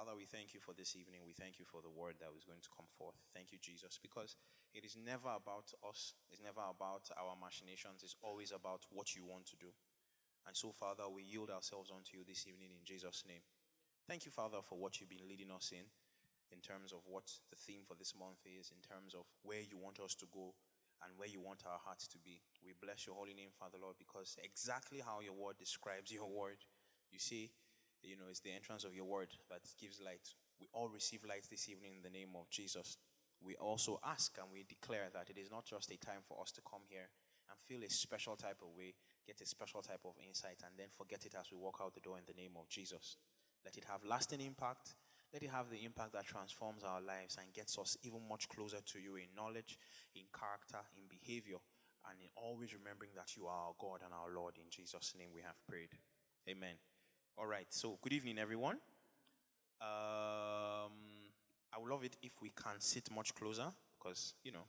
Father, we thank you for this evening. We thank you for the word that was going to come forth. Thank you, Jesus, because it is never about us, it's never about our machinations, it's always about what you want to do. And so, Father, we yield ourselves unto you this evening in Jesus' name. Thank you, Father, for what you've been leading us in, in terms of what the theme for this month is, in terms of where you want us to go and where you want our hearts to be. We bless your holy name, Father Lord, because exactly how your word describes your word, you see, you know, it's the entrance of your word that gives light. We all receive light this evening in the name of Jesus. We also ask and we declare that it is not just a time for us to come here and feel a special type of way, get a special type of insight, and then forget it as we walk out the door in the name of Jesus. Let it have lasting impact. Let it have the impact that transforms our lives and gets us even much closer to you in knowledge, in character, in behavior, and in always remembering that you are our God and our Lord. In Jesus' name we have prayed. Amen. All right, so good evening, everyone. Um, I would love it if we can sit much closer because, you know,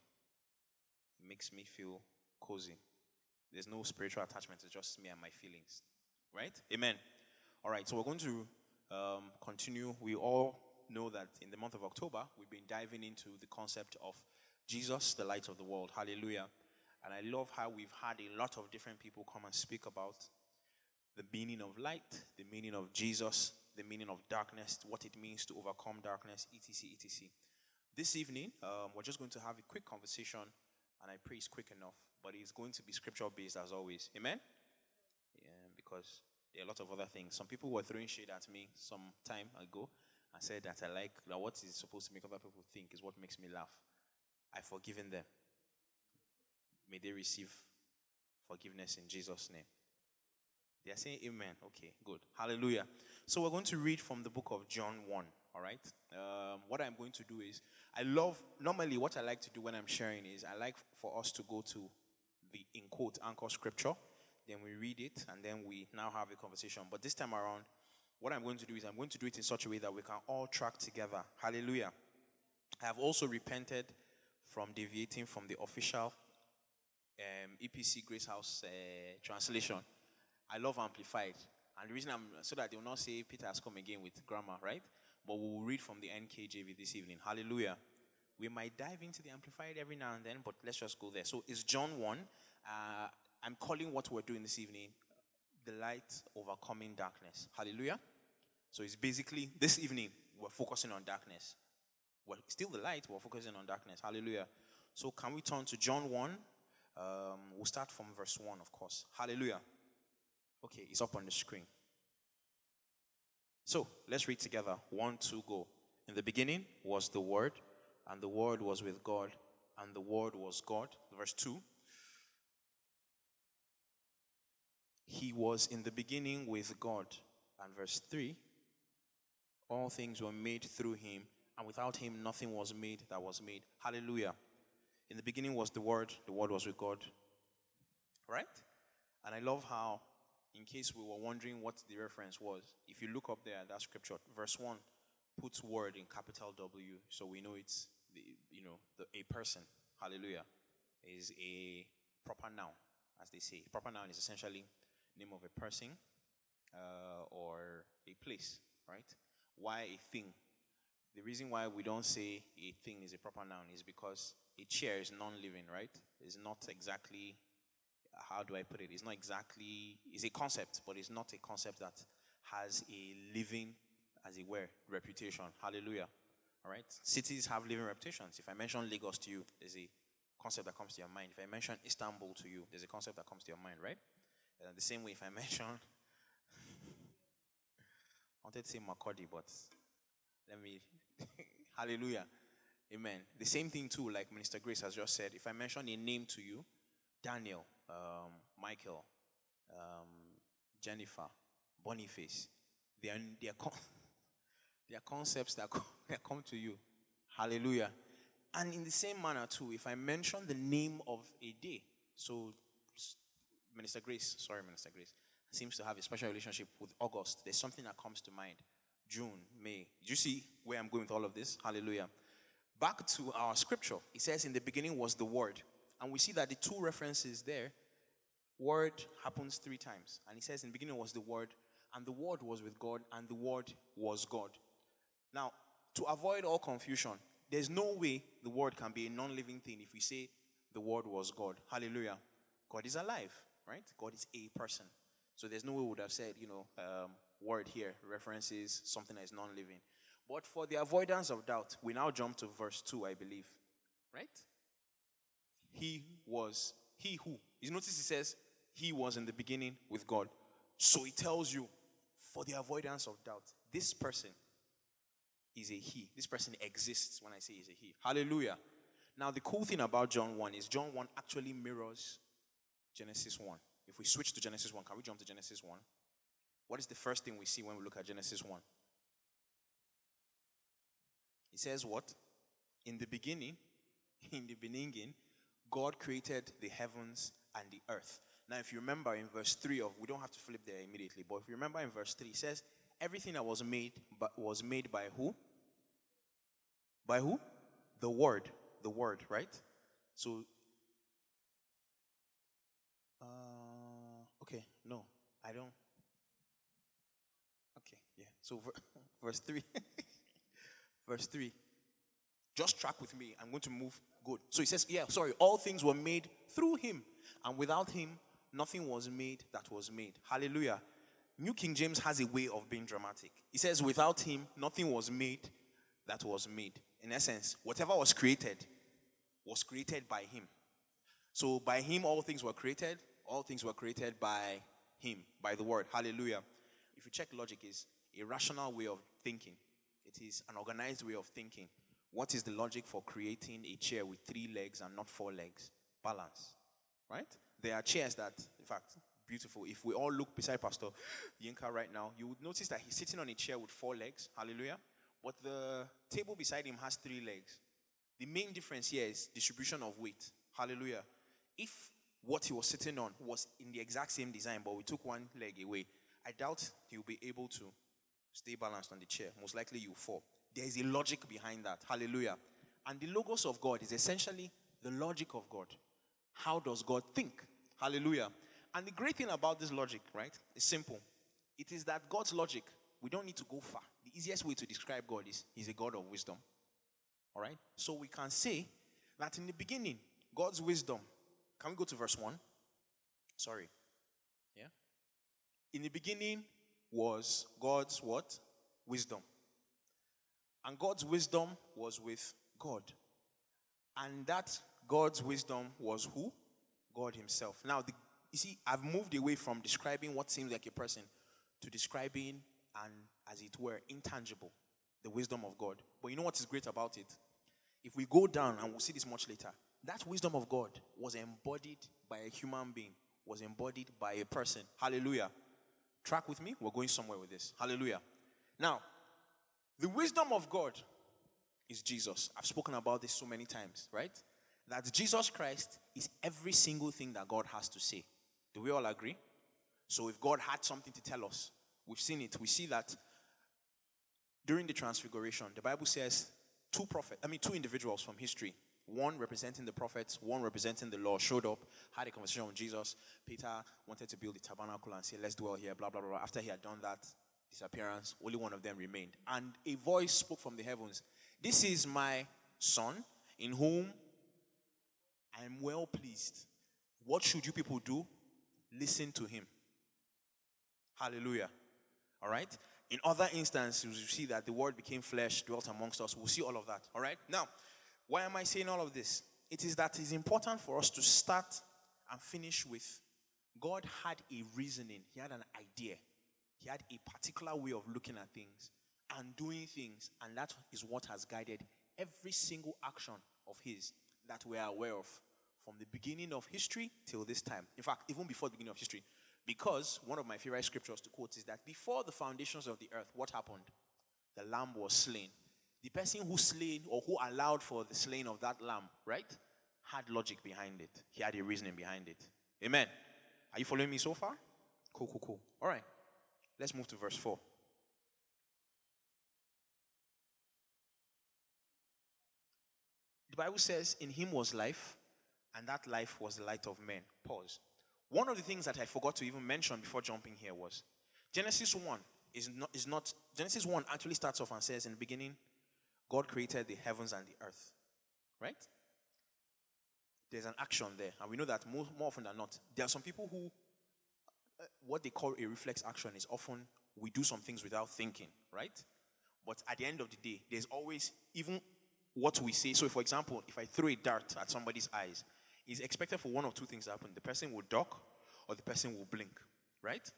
it makes me feel cozy. There's no spiritual attachment, it's just me and my feelings. Right? Amen. All right, so we're going to um, continue. We all know that in the month of October, we've been diving into the concept of Jesus, the light of the world. Hallelujah. And I love how we've had a lot of different people come and speak about the meaning of light, the meaning of Jesus, the meaning of darkness, what it means to overcome darkness, etc., etc. This evening, um, we're just going to have a quick conversation, and I pray it's quick enough, but it's going to be scripture based as always. Amen? Yeah, because there are a lot of other things. Some people were throwing shade at me some time ago and said that I like that what is supposed to make other people think is what makes me laugh. I've forgiven them. May they receive forgiveness in Jesus' name. They are saying amen. Okay, good. Hallelujah. So we're going to read from the book of John 1. All right. Um, what I'm going to do is, I love, normally what I like to do when I'm sharing is, I like for us to go to the, in quote, anchor scripture. Then we read it, and then we now have a conversation. But this time around, what I'm going to do is, I'm going to do it in such a way that we can all track together. Hallelujah. I have also repented from deviating from the official um, EPC Grace House uh, translation. I love Amplified. And the reason I'm so that they will not say Peter has come again with grammar, right? But we will read from the NKJV this evening. Hallelujah. We might dive into the Amplified every now and then, but let's just go there. So it's John 1. Uh, I'm calling what we're doing this evening the light overcoming darkness. Hallelujah. So it's basically this evening we're focusing on darkness. Well, still the light, we're focusing on darkness. Hallelujah. So can we turn to John 1? Um, we'll start from verse 1, of course. Hallelujah. Okay, it's up on the screen. So let's read together. One, two, go. In the beginning was the Word, and the Word was with God, and the Word was God. Verse 2. He was in the beginning with God. And verse 3. All things were made through him, and without him nothing was made that was made. Hallelujah. In the beginning was the Word, the Word was with God. Right? And I love how in case we were wondering what the reference was, if you look up there, that scripture, verse 1 puts word in capital W, so we know it's, the, you know, the, a person, hallelujah, is a proper noun, as they say. Proper noun is essentially name of a person uh, or a place, right? Why a thing? The reason why we don't say a thing is a proper noun is because a chair is non-living, right? It's not exactly how do I put it? It's not exactly, it's a concept, but it's not a concept that has a living, as it were, reputation. Hallelujah. All right? Cities have living reputations. If I mention Lagos to you, there's a concept that comes to your mind. If I mention Istanbul to you, there's a concept that comes to your mind, right? And the same way, if I mention, I wanted to say Makurdi, but let me, hallelujah. Amen. The same thing, too, like Minister Grace has just said. If I mention a name to you, Daniel, um, Michael, um, Jennifer, Boniface. They are, they, are con- they are concepts that that come to you. Hallelujah. And in the same manner, too, if I mention the name of a day, so Minister Grace, sorry, Minister Grace, seems to have a special relationship with August. There's something that comes to mind. June, May. Do you see where I'm going with all of this? Hallelujah. Back to our scripture. It says, In the beginning was the Word. And we see that the two references there word happens three times. And he says, in the beginning was the word, and the word was with God, and the word was God. Now, to avoid all confusion, there's no way the word can be a non living thing if we say the word was God. Hallelujah. God is alive, right? God is a person. So there's no way we would have said, you know, um, word here references something that is non living. But for the avoidance of doubt, we now jump to verse 2, I believe. Right? He was, he who. You notice he says, he was in the beginning with God. So he tells you, for the avoidance of doubt, this person is a he. This person exists when I say he's a he. Hallelujah. Now, the cool thing about John 1 is John 1 actually mirrors Genesis 1. If we switch to Genesis 1, can we jump to Genesis 1? What is the first thing we see when we look at Genesis 1? It says what? In the beginning, in the beginning, God created the heavens and the earth. Now, if you remember in verse 3 of, we don't have to flip there immediately, but if you remember in verse 3, it says, everything that was made but was made by who? By who? The word. The word, right? So uh, okay, no, I don't. Okay, yeah. So verse 3. verse 3. Just track with me. I'm going to move good. So he says, yeah, sorry, all things were made through him, and without him, nothing was made that was made. Hallelujah. New King James has a way of being dramatic. He says, without him, nothing was made that was made. In essence, whatever was created was created by him. So by him, all things were created. All things were created by him, by the word. Hallelujah. If you check logic, is a rational way of thinking. It is an organized way of thinking. What is the logic for creating a chair with three legs and not four legs? Balance. Right? There are chairs that, in fact, beautiful. If we all look beside Pastor Yinka right now, you would notice that he's sitting on a chair with four legs. Hallelujah. But the table beside him has three legs. The main difference here is distribution of weight. Hallelujah. If what he was sitting on was in the exact same design, but we took one leg away, I doubt he'll be able to stay balanced on the chair. Most likely you fall. There is a logic behind that. Hallelujah. And the logos of God is essentially the logic of God. How does God think? Hallelujah. And the great thing about this logic, right, is simple. It is that God's logic, we don't need to go far. The easiest way to describe God is He's a God of wisdom. All right? So we can say that in the beginning, God's wisdom. Can we go to verse 1? Sorry. Yeah? In the beginning was God's what? Wisdom. And God's wisdom was with God. And that God's wisdom was who? God Himself. Now, the, you see, I've moved away from describing what seems like a person to describing an, as it were, intangible, the wisdom of God. But you know what is great about it? If we go down, and we'll see this much later, that wisdom of God was embodied by a human being, was embodied by a person. Hallelujah. Track with me, we're going somewhere with this. Hallelujah. Now, the wisdom of God is Jesus. I've spoken about this so many times, right? That Jesus Christ is every single thing that God has to say. Do we all agree? So if God had something to tell us, we've seen it. We see that during the transfiguration, the Bible says two prophets, I mean two individuals from history, one representing the prophets, one representing the law, showed up, had a conversation with Jesus. Peter wanted to build the tabernacle and say, Let's dwell here, blah, blah, blah. After he had done that, disappearance, only one of them remained. And a voice spoke from the heavens This is my son, in whom I am well pleased. What should you people do? Listen to him. Hallelujah. All right? In other instances, you see that the word became flesh, dwelt amongst us. We'll see all of that. All right? Now, why am I saying all of this? It is that it's important for us to start and finish with God had a reasoning, He had an idea, He had a particular way of looking at things and doing things, and that is what has guided every single action of His that we are aware of from the beginning of history till this time. In fact, even before the beginning of history. Because one of my favorite scriptures to quote is that before the foundations of the earth, what happened? The lamb was slain. The person who slain or who allowed for the slaying of that lamb, right, had logic behind it. He had a reasoning behind it. Amen. Are you following me so far? Cool, cool, cool. All right. Let's move to verse 4. The Bible says, In him was life, and that life was the light of men. Pause. One of the things that I forgot to even mention before jumping here was Genesis 1. is not, is not Genesis 1 actually starts off and says, In the beginning, God created the heavens and the earth. Right? There's an action there. And we know that more, more often than not, there are some people who, uh, what they call a reflex action is often we do some things without thinking, right? But at the end of the day, there's always, even what we say. So, for example, if I throw a dart at somebody's eyes, it's expected for one or two things to happen. The person will duck or the person will blink, right?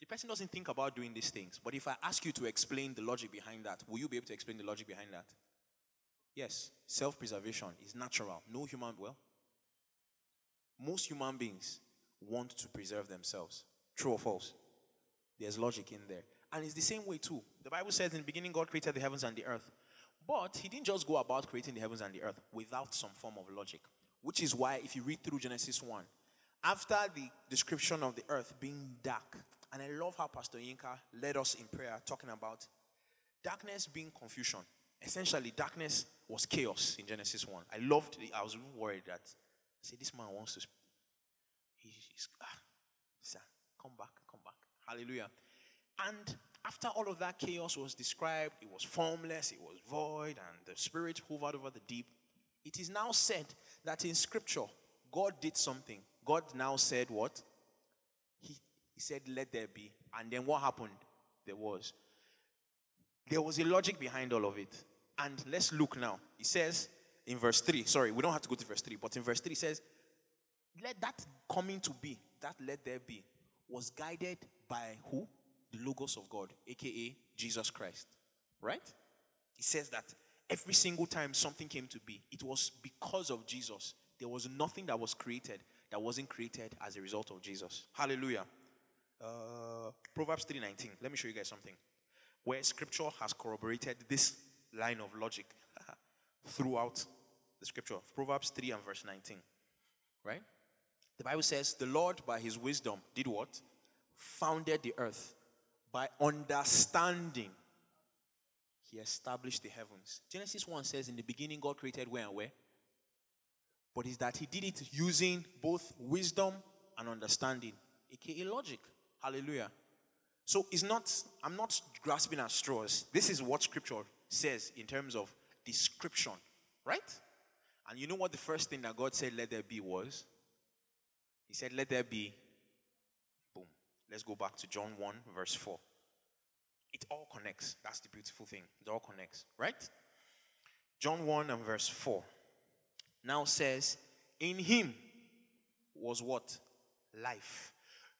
The person doesn't think about doing these things. But if I ask you to explain the logic behind that, will you be able to explain the logic behind that? Yes, self preservation is natural. No human, well, most human beings want to preserve themselves. True or false? There's logic in there. And it's the same way too. The Bible says in the beginning God created the heavens and the earth. But he didn't just go about creating the heavens and the earth without some form of logic. Which is why if you read through Genesis 1, after the description of the earth being dark, and I love how Pastor Yinka led us in prayer talking about darkness being confusion. Essentially, darkness was chaos in Genesis 1. I loved it. I was even worried that, say, this man wants to, he, he's, ah, sir, come back, come back. Hallelujah. And after all of that chaos was described, it was formless, it was void, and the Spirit hovered over the deep. It is now said that in Scripture, God did something. God now said what? He, he said, Let there be. And then what happened? There was. There was a logic behind all of it. And let's look now. He says in verse 3, sorry, we don't have to go to verse 3, but in verse 3 he says, Let that coming to be, that let there be, was guided by who? The Logos of God, aka Jesus Christ. Right? He says that every single time something came to be, it was because of Jesus. There was nothing that was created that wasn't created as a result of Jesus. Hallelujah. Uh, Proverbs 3:19. Let me show you guys something. Where scripture has corroborated this line of logic throughout the scripture. Proverbs 3 and verse 19. Right? The Bible says, The Lord by his wisdom did what? Founded the earth. By understanding, he established the heavens. Genesis 1 says, In the beginning, God created where and where? But is that he did it using both wisdom and understanding, aka logic. Hallelujah. So it's not, I'm not grasping at straws. This is what scripture says in terms of description, right? And you know what the first thing that God said, let there be was? He said, let there be. Boom. Let's go back to John 1, verse 4. It all connects. That's the beautiful thing. It all connects, right? John 1 and verse 4 now says, In him was what? Life.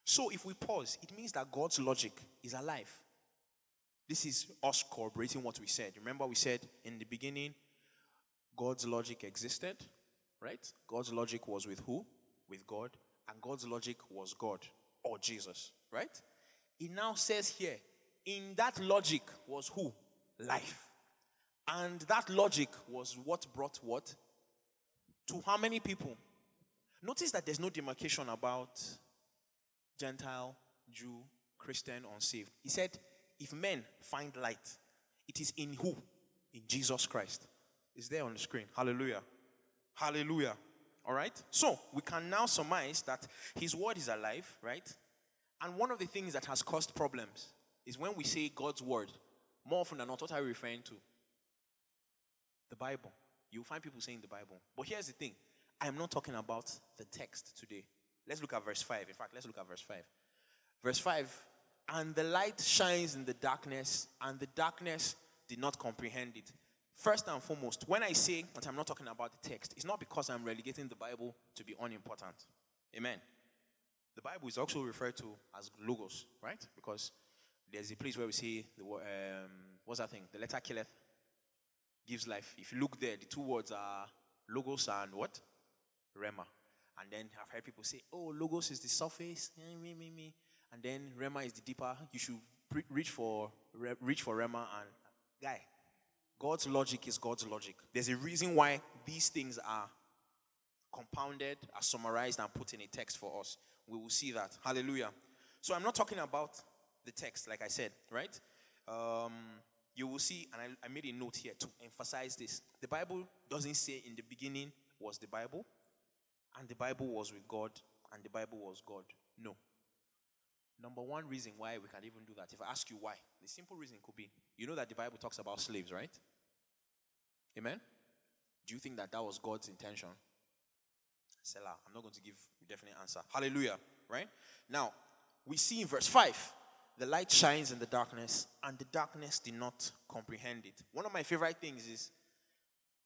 So if we pause, it means that God's logic is alive. This is us corroborating what we said. Remember, we said in the beginning, God's logic existed, right? God's logic was with who? With God. And God's logic was God or Jesus, right? It now says here, in that logic was who? Life. And that logic was what brought what? To how many people? Notice that there's no demarcation about Gentile, Jew, Christian, unsaved. He said, if men find light, it is in who? In Jesus Christ. Is there on the screen. Hallelujah. Hallelujah. All right? So, we can now surmise that his word is alive, right? And one of the things that has caused problems is when we say God's word, more often than not, what are we referring to? The Bible. You'll find people saying the Bible. But here's the thing I am not talking about the text today. Let's look at verse 5. In fact, let's look at verse 5. Verse 5 And the light shines in the darkness, and the darkness did not comprehend it. First and foremost, when I say that I'm not talking about the text, it's not because I'm relegating the Bible to be unimportant. Amen. The Bible is also referred to as logos, right? Because there's a place where we see the um, what's that thing? The letter killeth gives life. If you look there, the two words are logos and what? Rhema. And then I've heard people say, oh, logos is the surface, me, me, me. And then Rhema is the deeper. You should pre- reach for reach for Rhema and guy. God's logic is God's logic. There's a reason why these things are compounded, are summarized, and put in a text for us. We will see that. Hallelujah. So I'm not talking about the text, like I said, right? Um, you will see, and I, I made a note here to emphasize this. The Bible doesn't say in the beginning was the Bible, and the Bible was with God, and the Bible was God. No. Number one reason why we can even do that, if I ask you why, the simple reason could be you know that the Bible talks about slaves, right? Amen? Do you think that that was God's intention? Selah, I'm not going to give a definite answer. Hallelujah, right? Now, we see in verse 5 the light shines in the darkness, and the darkness did not comprehend it. One of my favorite things is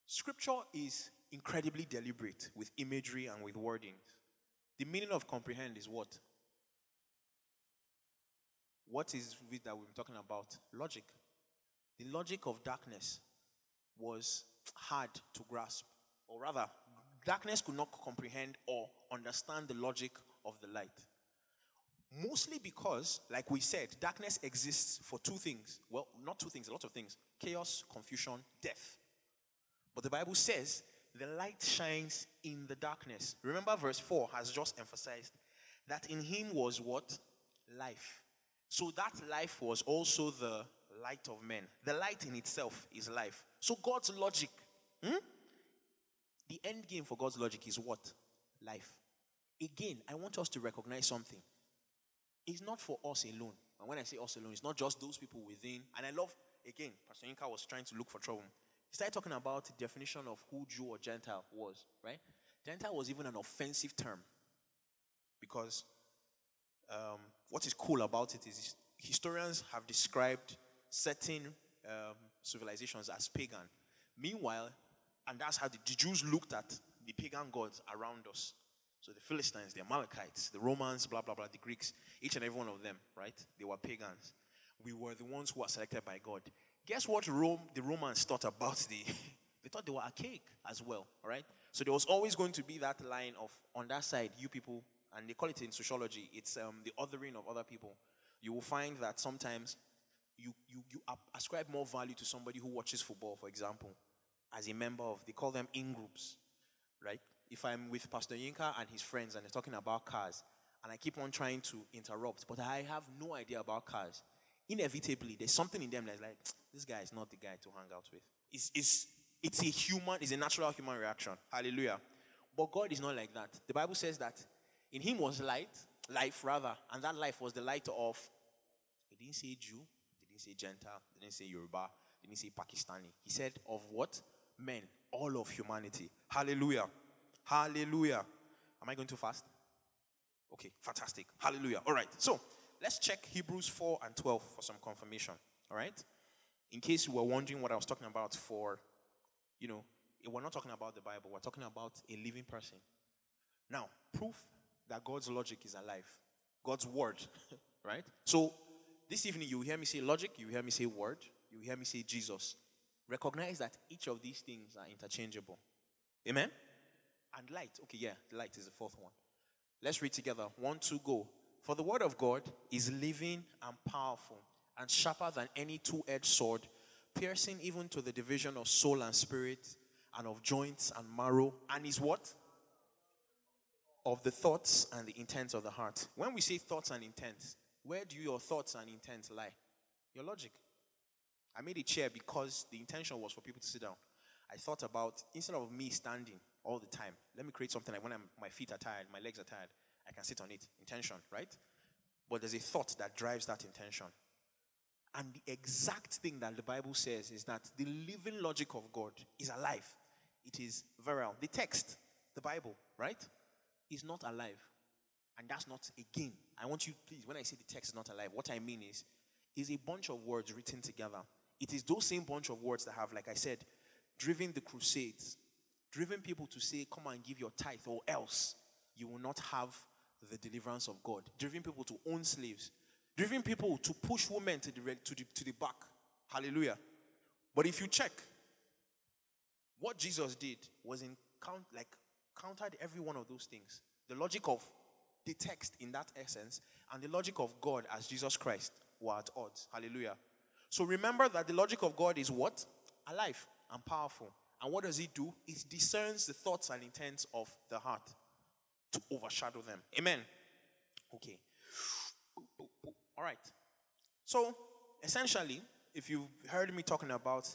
scripture is incredibly deliberate with imagery and with wording. The meaning of comprehend is what? What is it that we're talking about? Logic. The logic of darkness was hard to grasp, or rather, darkness could not comprehend or understand the logic of the light. Mostly because, like we said, darkness exists for two things. Well, not two things, a lot of things chaos, confusion, death. But the Bible says the light shines in the darkness. Remember, verse 4 has just emphasized that in him was what? Life. So that life was also the light of men. The light in itself is life. So God's logic, hmm? the end game for God's logic is what? Life. Again, I want us to recognize something. It's not for us alone. And when I say us alone, it's not just those people within. And I love, again, Pastor Yinka was trying to look for trouble. He started talking about the definition of who Jew or Gentile was, right? Gentile was even an offensive term because um, what is cool about it is historians have described certain um, civilizations as pagan. Meanwhile, and that's how the, the Jews looked at the pagan gods around us. So the Philistines, the Amalekites, the Romans, blah, blah, blah, the Greeks, each and every one of them, right? They were pagans. We were the ones who were selected by God. Guess what Rome, the Romans thought about the. they thought they were archaic as well, all right? So there was always going to be that line of, on that side, you people, and they call it in sociology, it's um, the othering of other people. You will find that sometimes you, you, you ascribe more value to somebody who watches football, for example, as a member of, they call them in groups, right? If I'm with Pastor Yinka and his friends and they're talking about cars, and I keep on trying to interrupt, but I have no idea about cars, inevitably there's something in them that's like, this guy is not the guy to hang out with. It's, it's, it's a human, it's a natural human reaction. Hallelujah. But God is not like that. The Bible says that in him was light, life rather, and that life was the light of, he didn't say Jew, he didn't say Gentile, he didn't say Yoruba, he didn't say Pakistani. He said of what? Men, all of humanity. Hallelujah. Hallelujah. Am I going too fast? Okay, fantastic. Hallelujah. All right. So let's check Hebrews 4 and 12 for some confirmation. All right? In case you were wondering what I was talking about for, you know, eh, we're not talking about the Bible, we're talking about a living person. Now, proof that God's logic is alive. God's word, right? So this evening you hear me say logic, you hear me say word, you hear me say Jesus. Recognize that each of these things are interchangeable. Amen? And light. Okay, yeah, light is the fourth one. Let's read together. One, two, go. For the word of God is living and powerful and sharper than any two edged sword, piercing even to the division of soul and spirit and of joints and marrow, and is what? Of the thoughts and the intents of the heart. When we say thoughts and intents, where do your thoughts and intents lie? Your logic. I made a chair because the intention was for people to sit down. I thought about instead of me standing, all the time. Let me create something like when I'm, my feet are tired, my legs are tired, I can sit on it. Intention, right? But there's a thought that drives that intention. And the exact thing that the Bible says is that the living logic of God is alive. It is virile. The text, the Bible, right, is not alive. And that's not, again, I want you, please, when I say the text is not alive, what I mean is, is a bunch of words written together. It is those same bunch of words that have, like I said, driven the crusades, driven people to say, Come and give your tithe, or else you will not have the deliverance of God. Driven people to own slaves. Driven people to push women to the, to the, to the back. Hallelujah. But if you check, what Jesus did was in count like countered every one of those things. The logic of the text in that essence and the logic of God as Jesus Christ were at odds. Hallelujah. So remember that the logic of God is what? Alive and powerful. And what does it do? It discerns the thoughts and intents of the heart to overshadow them. Amen. Okay. All right. So, essentially, if you've heard me talking about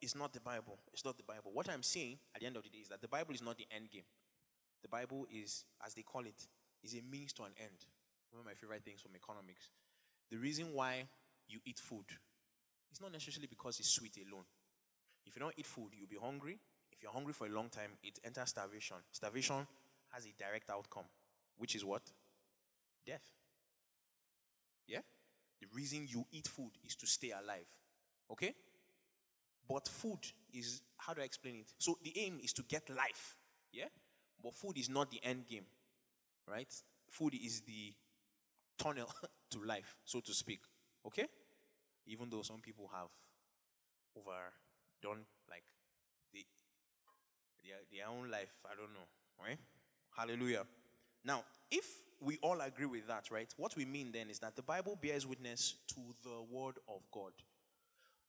it's not the Bible, it's not the Bible. What I'm saying at the end of the day is that the Bible is not the end game. The Bible is, as they call it, is a means to an end. one of my favorite things from economics. The reason why you eat food is not necessarily because it's sweet alone. If you don't eat food, you'll be hungry. If you're hungry for a long time, it enters starvation. Starvation has a direct outcome, which is what? Death. Yeah? The reason you eat food is to stay alive. Okay? But food is, how do I explain it? So the aim is to get life. Yeah? But food is not the end game. Right? Food is the tunnel to life, so to speak. Okay? Even though some people have overdone like the, their, their own life, I don't know. Right? Hallelujah. Now, if we all agree with that, right? What we mean then is that the Bible bears witness to the Word of God.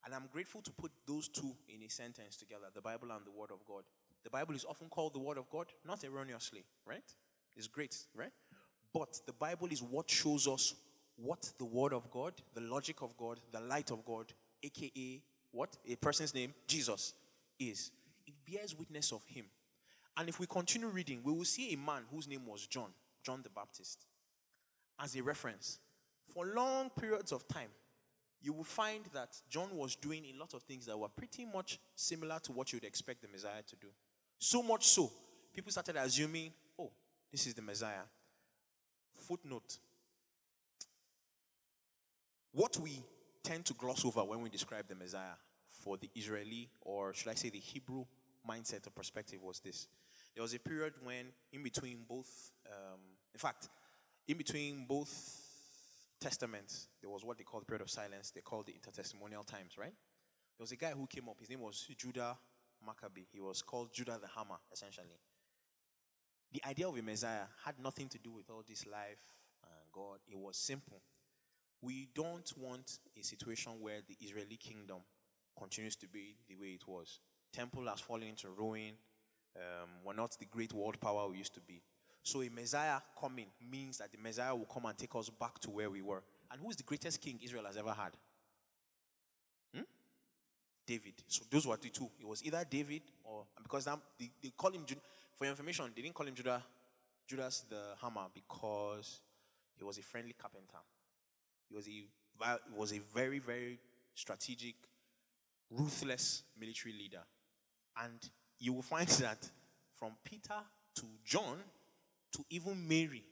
And I'm grateful to put those two in a sentence together the Bible and the Word of God. The Bible is often called the Word of God, not erroneously, right? It's great, right? But the Bible is what shows us what the Word of God, the logic of God, the light of God, aka what? A person's name, Jesus, is. It bears witness of Him. And if we continue reading, we will see a man whose name was John, John the Baptist, as a reference. For long periods of time, you will find that John was doing a lot of things that were pretty much similar to what you'd expect the Messiah to do. So much so, people started assuming, oh, this is the Messiah. Footnote. What we tend to gloss over when we describe the Messiah for the Israeli, or should I say the Hebrew mindset or perspective was this. There was a period when, in between both, um, in fact, in between both testaments, there was what they called the period of silence. They called the intertestamental times, right? There was a guy who came up. His name was Judah Maccabee. He was called Judah the Hammer, essentially. The idea of a Messiah had nothing to do with all this life and God. It was simple. We don't want a situation where the Israeli kingdom continues to be the way it was. Temple has fallen into ruin. Um, we're not the great world power we used to be. So a Messiah coming means that the Messiah will come and take us back to where we were. And who is the greatest king Israel has ever had? Hmm? David. So those were the two. It was either David or because they, they call him for your information, they didn't call him Judah, Judas the Hammer because he was a friendly carpenter. He was a was a very very strategic, ruthless military leader, and you will find that from Peter to John, to even Mary,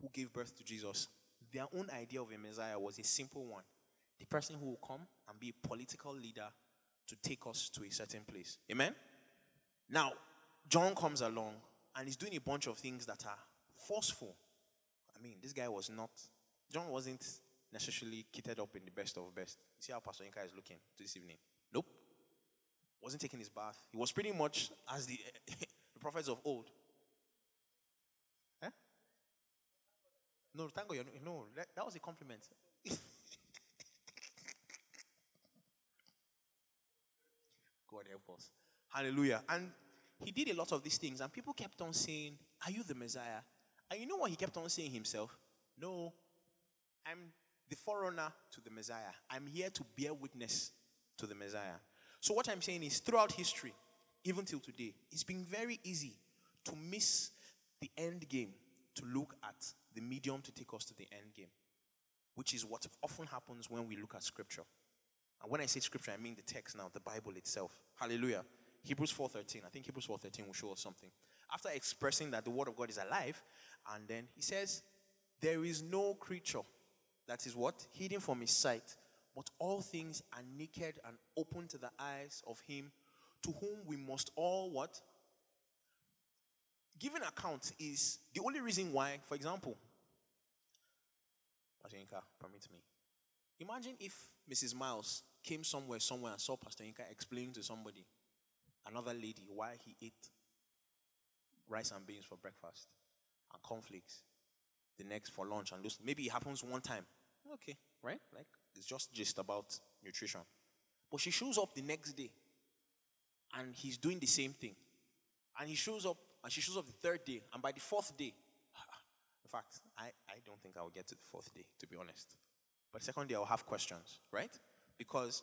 who gave birth to Jesus, their own idea of a Messiah was a simple one the person who will come and be a political leader to take us to a certain place. Amen? Now, John comes along and he's doing a bunch of things that are forceful. I mean, this guy was not, John wasn't necessarily kitted up in the best of best. You see how Pastor Yinka is looking this evening? Nope. Wasn't taking his bath. He was pretty much as the, the prophets of old. Eh? No, thank God. No, that, that was a compliment. God help us. Hallelujah. And he did a lot of these things, and people kept on saying, Are you the Messiah? And you know what he kept on saying himself? No, I'm the forerunner to the Messiah. I'm here to bear witness to the Messiah. So, what I'm saying is, throughout history, even till today, it's been very easy to miss the end game to look at the medium to take us to the end game, which is what often happens when we look at scripture. And when I say scripture, I mean the text now, the Bible itself. Hallelujah. Hebrews 4:13. I think Hebrews 4:13 will show us something. After expressing that the word of God is alive, and then he says, There is no creature that is what? Hidden from his sight, but all things are naked and open to the eyes of him to whom we must all what? Giving account is the only reason why, for example, Pastor Yinka, permit me. Imagine if Mrs. Miles came somewhere, somewhere, and saw Pastor Yinka explaining to somebody, another lady, why he ate rice and beans for breakfast and cornflakes the next for lunch and. Maybe it happens one time. Okay, right? Like it's just just about nutrition. But she shows up the next day and he's doing the same thing. And he shows up and she shows up the third day. And by the fourth day, in fact, I, I don't think I will get to the fourth day, to be honest. But second day, I'll have questions, right? Because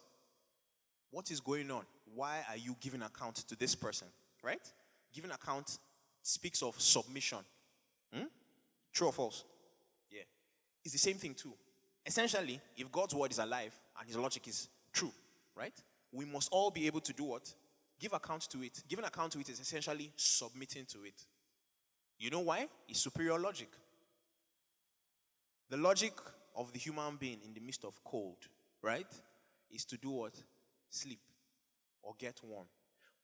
what is going on? Why are you giving account to this person, right? Giving account speaks of submission. Hmm? True or false? Yeah. It's the same thing too. Essentially, if God's word is alive and his logic is true, right? We must all be able to do what? Give account to it. Giving account to it is essentially submitting to it. You know why? It's superior logic. The logic of the human being in the midst of cold, right, is to do what? Sleep or get warm.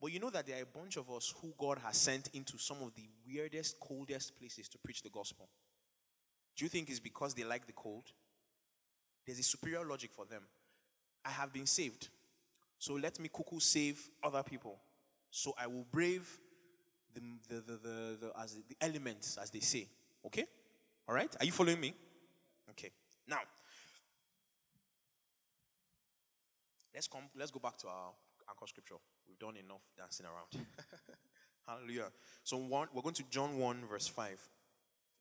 But you know that there are a bunch of us who God has sent into some of the weirdest, coldest places to preach the gospel. Do you think it's because they like the cold? There's a superior logic for them. I have been saved. So let me cuckoo save other people. So I will brave the, the, the, the, as the elements, as they say. Okay? All right? Are you following me? Okay. Now, let's come. Let's go back to our anchor scripture. We've done enough dancing around. Hallelujah. So one, we're going to John 1, verse 5.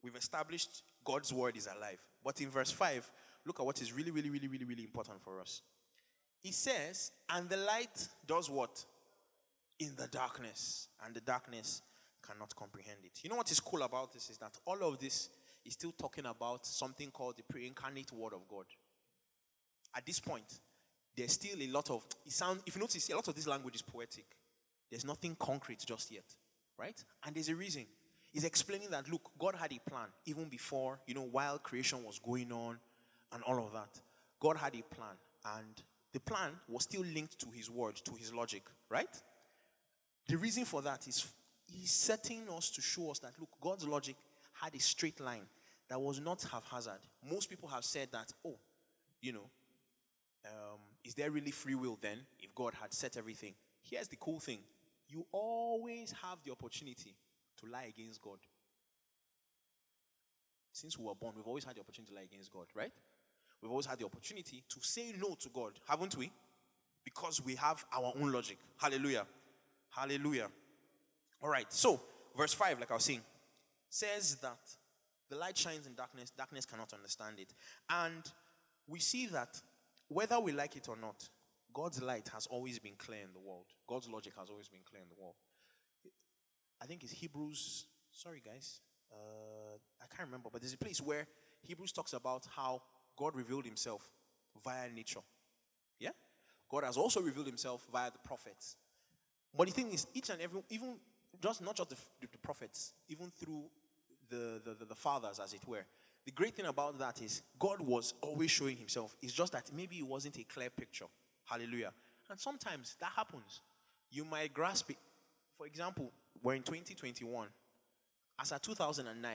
We've established God's word is alive. But in verse 5, look at what is really, really, really, really, really important for us. He says, and the light does what? In the darkness. And the darkness cannot comprehend it. You know what is cool about this is that all of this is still talking about something called the pre incarnate word of God. At this point, there's still a lot of it sounds if you notice a lot of this language is poetic there's nothing concrete just yet right and there's a reason he's explaining that look god had a plan even before you know while creation was going on and all of that god had a plan and the plan was still linked to his word to his logic right the reason for that is he's setting us to show us that look god's logic had a straight line that was not haphazard most people have said that oh you know um, is there really free will then if God had set everything? Here's the cool thing you always have the opportunity to lie against God. Since we were born, we've always had the opportunity to lie against God, right? We've always had the opportunity to say no to God, haven't we? Because we have our own logic. Hallelujah. Hallelujah. All right, so verse 5, like I was saying, says that the light shines in darkness, darkness cannot understand it. And we see that whether we like it or not, God's light has always been clear in the world. God's logic has always been clear in the world. I think it's Hebrews. Sorry, guys. Uh, I can't remember, but there's a place where Hebrews talks about how God revealed himself via nature. Yeah? God has also revealed himself via the prophets. But the thing is, each and every, even just not just the, the prophets, even through the, the, the, the fathers, as it were, the great thing about that is God was always showing himself. It's just that maybe it wasn't a clear picture. Hallelujah. And sometimes that happens. You might grasp it. For example, we're in 2021. As at 2009,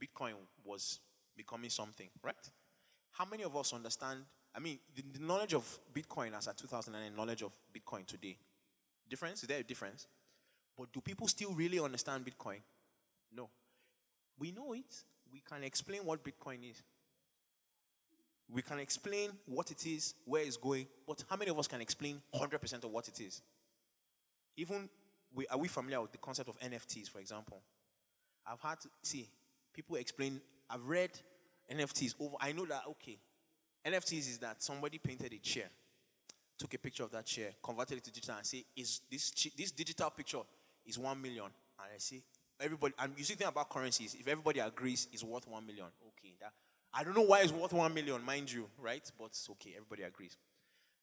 Bitcoin was becoming something, right? How many of us understand? I mean, the, the knowledge of Bitcoin as at 2009, knowledge of Bitcoin today. Difference? Is there a difference? But do people still really understand Bitcoin? No. We know it, we can explain what Bitcoin is. We can explain what it is, where it's going, but how many of us can explain 100% of what it is? Even, we, are we familiar with the concept of NFTs, for example? I've had to see people explain, I've read NFTs over, I know that, okay, NFTs is that somebody painted a chair, took a picture of that chair, converted it to digital, and say, is this, this digital picture is one million. And I say, everybody, and you see thing about currencies, if everybody agrees it's worth one million, okay. That, I don't know why it's worth one million, mind you, right? But it's okay, everybody agrees.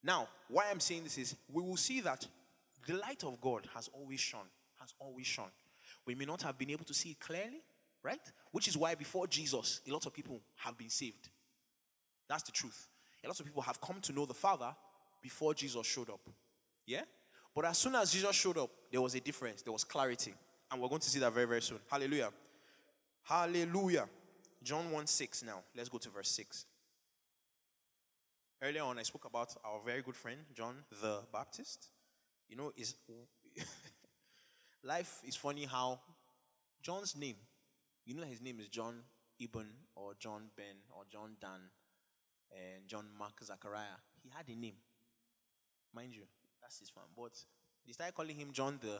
Now, why I'm saying this is we will see that the light of God has always shone, has always shone. We may not have been able to see it clearly, right? Which is why before Jesus, a lot of people have been saved. That's the truth. A lot of people have come to know the Father before Jesus showed up. Yeah? But as soon as Jesus showed up, there was a difference, there was clarity. And we're going to see that very, very soon. Hallelujah. Hallelujah. John 1 6 now. Let's go to verse 6. Earlier on, I spoke about our very good friend, John the Baptist. You know, is life is funny how John's name, you know, his name is John Ibn or John Ben or John Dan and John Mark Zachariah. He had a name, mind you, that's his fun. But they started calling him John the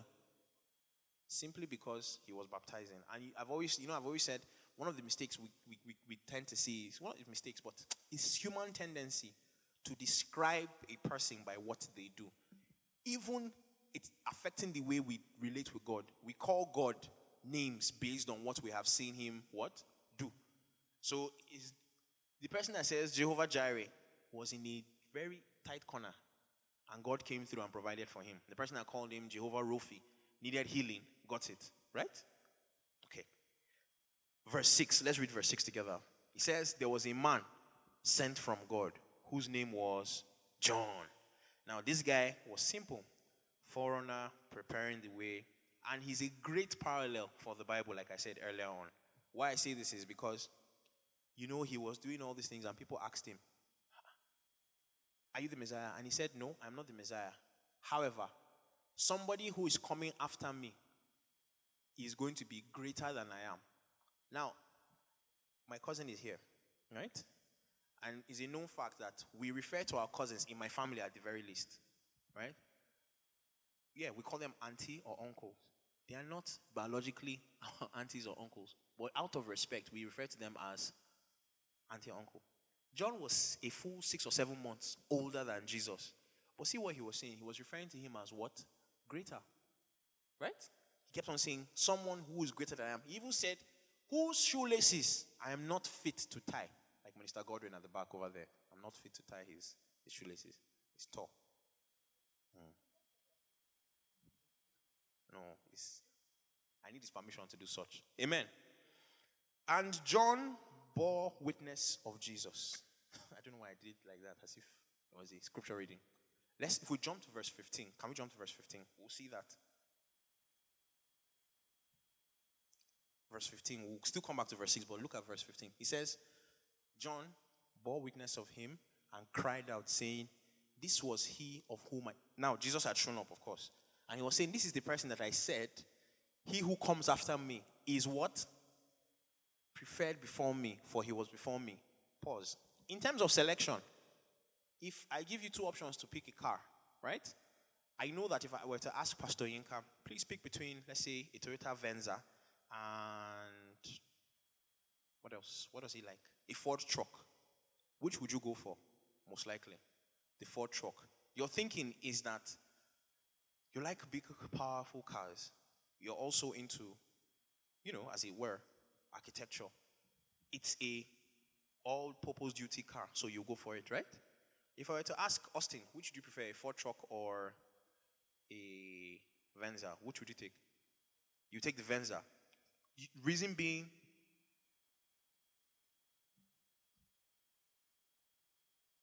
simply because he was baptizing. And I've always, you know, I've always said one of the mistakes we, we, we, we tend to see is one of the mistakes, but it's human tendency to describe a person by what they do. Even it's affecting the way we relate with God. We call God names based on what we have seen him what do. So is The person that says Jehovah Jireh was in a very tight corner, and God came through and provided for him. The person that called him Jehovah Rophi needed healing, got it, right? Okay. Verse 6, let's read verse 6 together. He says, There was a man sent from God whose name was John. Now, this guy was simple, foreigner preparing the way, and he's a great parallel for the Bible, like I said earlier on. Why I say this is because, you know, he was doing all these things, and people asked him, Are you the Messiah? And he said, No, I'm not the Messiah. However, somebody who is coming after me is going to be greater than I am. Now, my cousin is here, right? And it's a known fact that we refer to our cousins in my family at the very least, right? Yeah, we call them auntie or uncles. They are not biologically our aunties or uncles, but out of respect, we refer to them as auntie or uncle. John was a full six or seven months older than Jesus. But see what he was saying? He was referring to him as what? Greater. Right? He kept on saying, someone who is greater than I am. He even said, whose shoelaces I am not fit to tie. Like Minister Godwin at the back over there. I'm not fit to tie his, his shoelaces. He's tall. Hmm. No, I need his permission to do such. Amen. And John bore witness of Jesus. I don't know why I did like that, as if it was a scripture reading. Let's, if we jump to verse 15, can we jump to verse 15? We'll see that. Verse 15, we'll still come back to verse 6, but look at verse 15. He says, John bore witness of him and cried out, saying, This was he of whom I. Now, Jesus had shown up, of course. And he was saying, This is the person that I said, He who comes after me is what? Preferred before me, for he was before me. Pause. In terms of selection, if I give you two options to pick a car, right? I know that if I were to ask Pastor Yinka, please pick between, let's say, a Toyota Venza and what else? What does he like? A Ford truck. Which would you go for? Most likely, the Ford truck. Your thinking is that you like big, powerful cars. You're also into, you know, as it were, architecture. It's a all-purpose duty car, so you go for it, right? If I were to ask Austin, which do you prefer, a Ford truck or a Venza? Which would you take? You take the Venza. Reason being,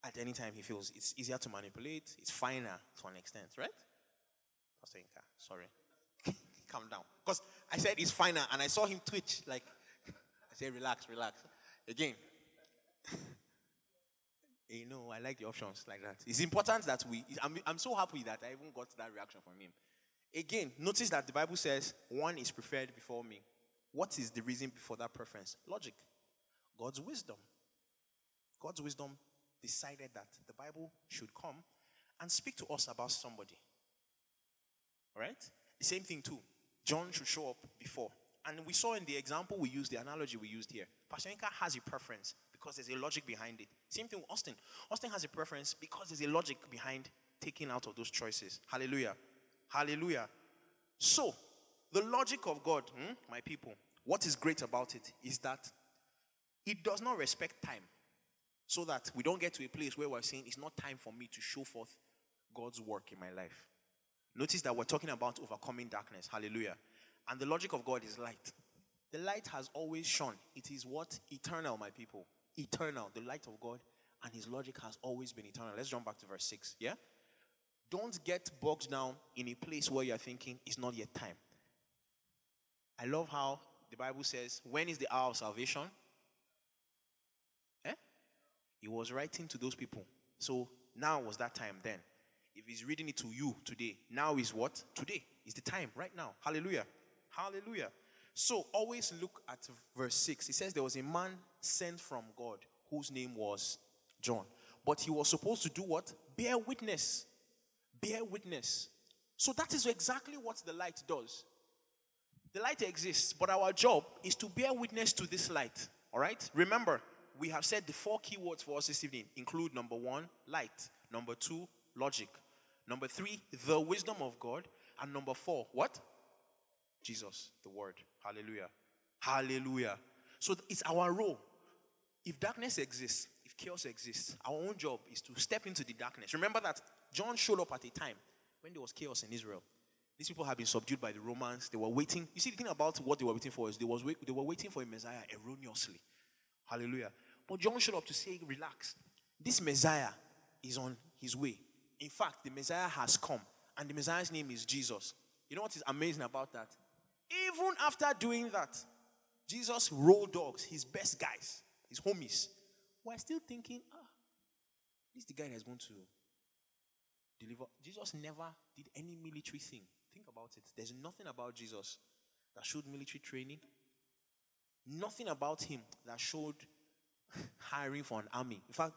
at any time he feels it's easier to manipulate, it's finer to an extent, right? Pastor Yinka, sorry. Calm down. Because I said it's finer and I saw him twitch. Like, I said, relax, relax. Again. you know, I like the options like that. It's important that we, I'm, I'm so happy that I even got that reaction from him. Again, notice that the Bible says one is preferred before me. What is the reason for that preference? Logic. God's wisdom. God's wisdom decided that the Bible should come and speak to us about somebody. All right? The same thing, too. John should show up before. And we saw in the example we used, the analogy we used here, Pastor Yinka has a preference because there's a logic behind it. Same thing with Austin. Austin has a preference because there's a logic behind taking out of those choices. Hallelujah. Hallelujah. So, the logic of God, hmm, my people, what is great about it is that it does not respect time. So that we don't get to a place where we're saying it's not time for me to show forth God's work in my life. Notice that we're talking about overcoming darkness. Hallelujah. And the logic of God is light. The light has always shone. It is what? Eternal, my people. Eternal. The light of God and his logic has always been eternal. Let's jump back to verse 6. Yeah? Don't get bogged down in a place where you're thinking it's not yet time. I love how the Bible says, when is the hour of salvation? Eh? He was writing to those people. So now was that time then. If he's reading it to you today, now is what? Today is the time, right now. Hallelujah. Hallelujah. So always look at verse 6. It says there was a man sent from God whose name was John. But he was supposed to do what? Bear witness. Bear witness. So that is exactly what the light does. The light exists, but our job is to bear witness to this light. All right? Remember, we have said the four key words for us this evening include number one, light. Number two, logic. Number three, the wisdom of God. And number four, what? Jesus, the word. Hallelujah. Hallelujah. So it's our role if darkness exists, if chaos exists, our own job is to step into the darkness. Remember that John showed up at a time when there was chaos in Israel. These people have been subdued by the Romans. They were waiting. You see, the thing about what they were waiting for is they, was wait, they were waiting for a Messiah erroneously. Hallelujah. But John showed up to say, relax. This Messiah is on his way. In fact, the Messiah has come, and the Messiah's name is Jesus. You know what is amazing about that? Even after doing that, Jesus' road dogs, his best guys, his homies, were still thinking, ah, this is the guy that's going to deliver. Jesus never did any military thing. Think about it. There's nothing about Jesus that showed military training. Nothing about him that showed hiring for an army. In fact,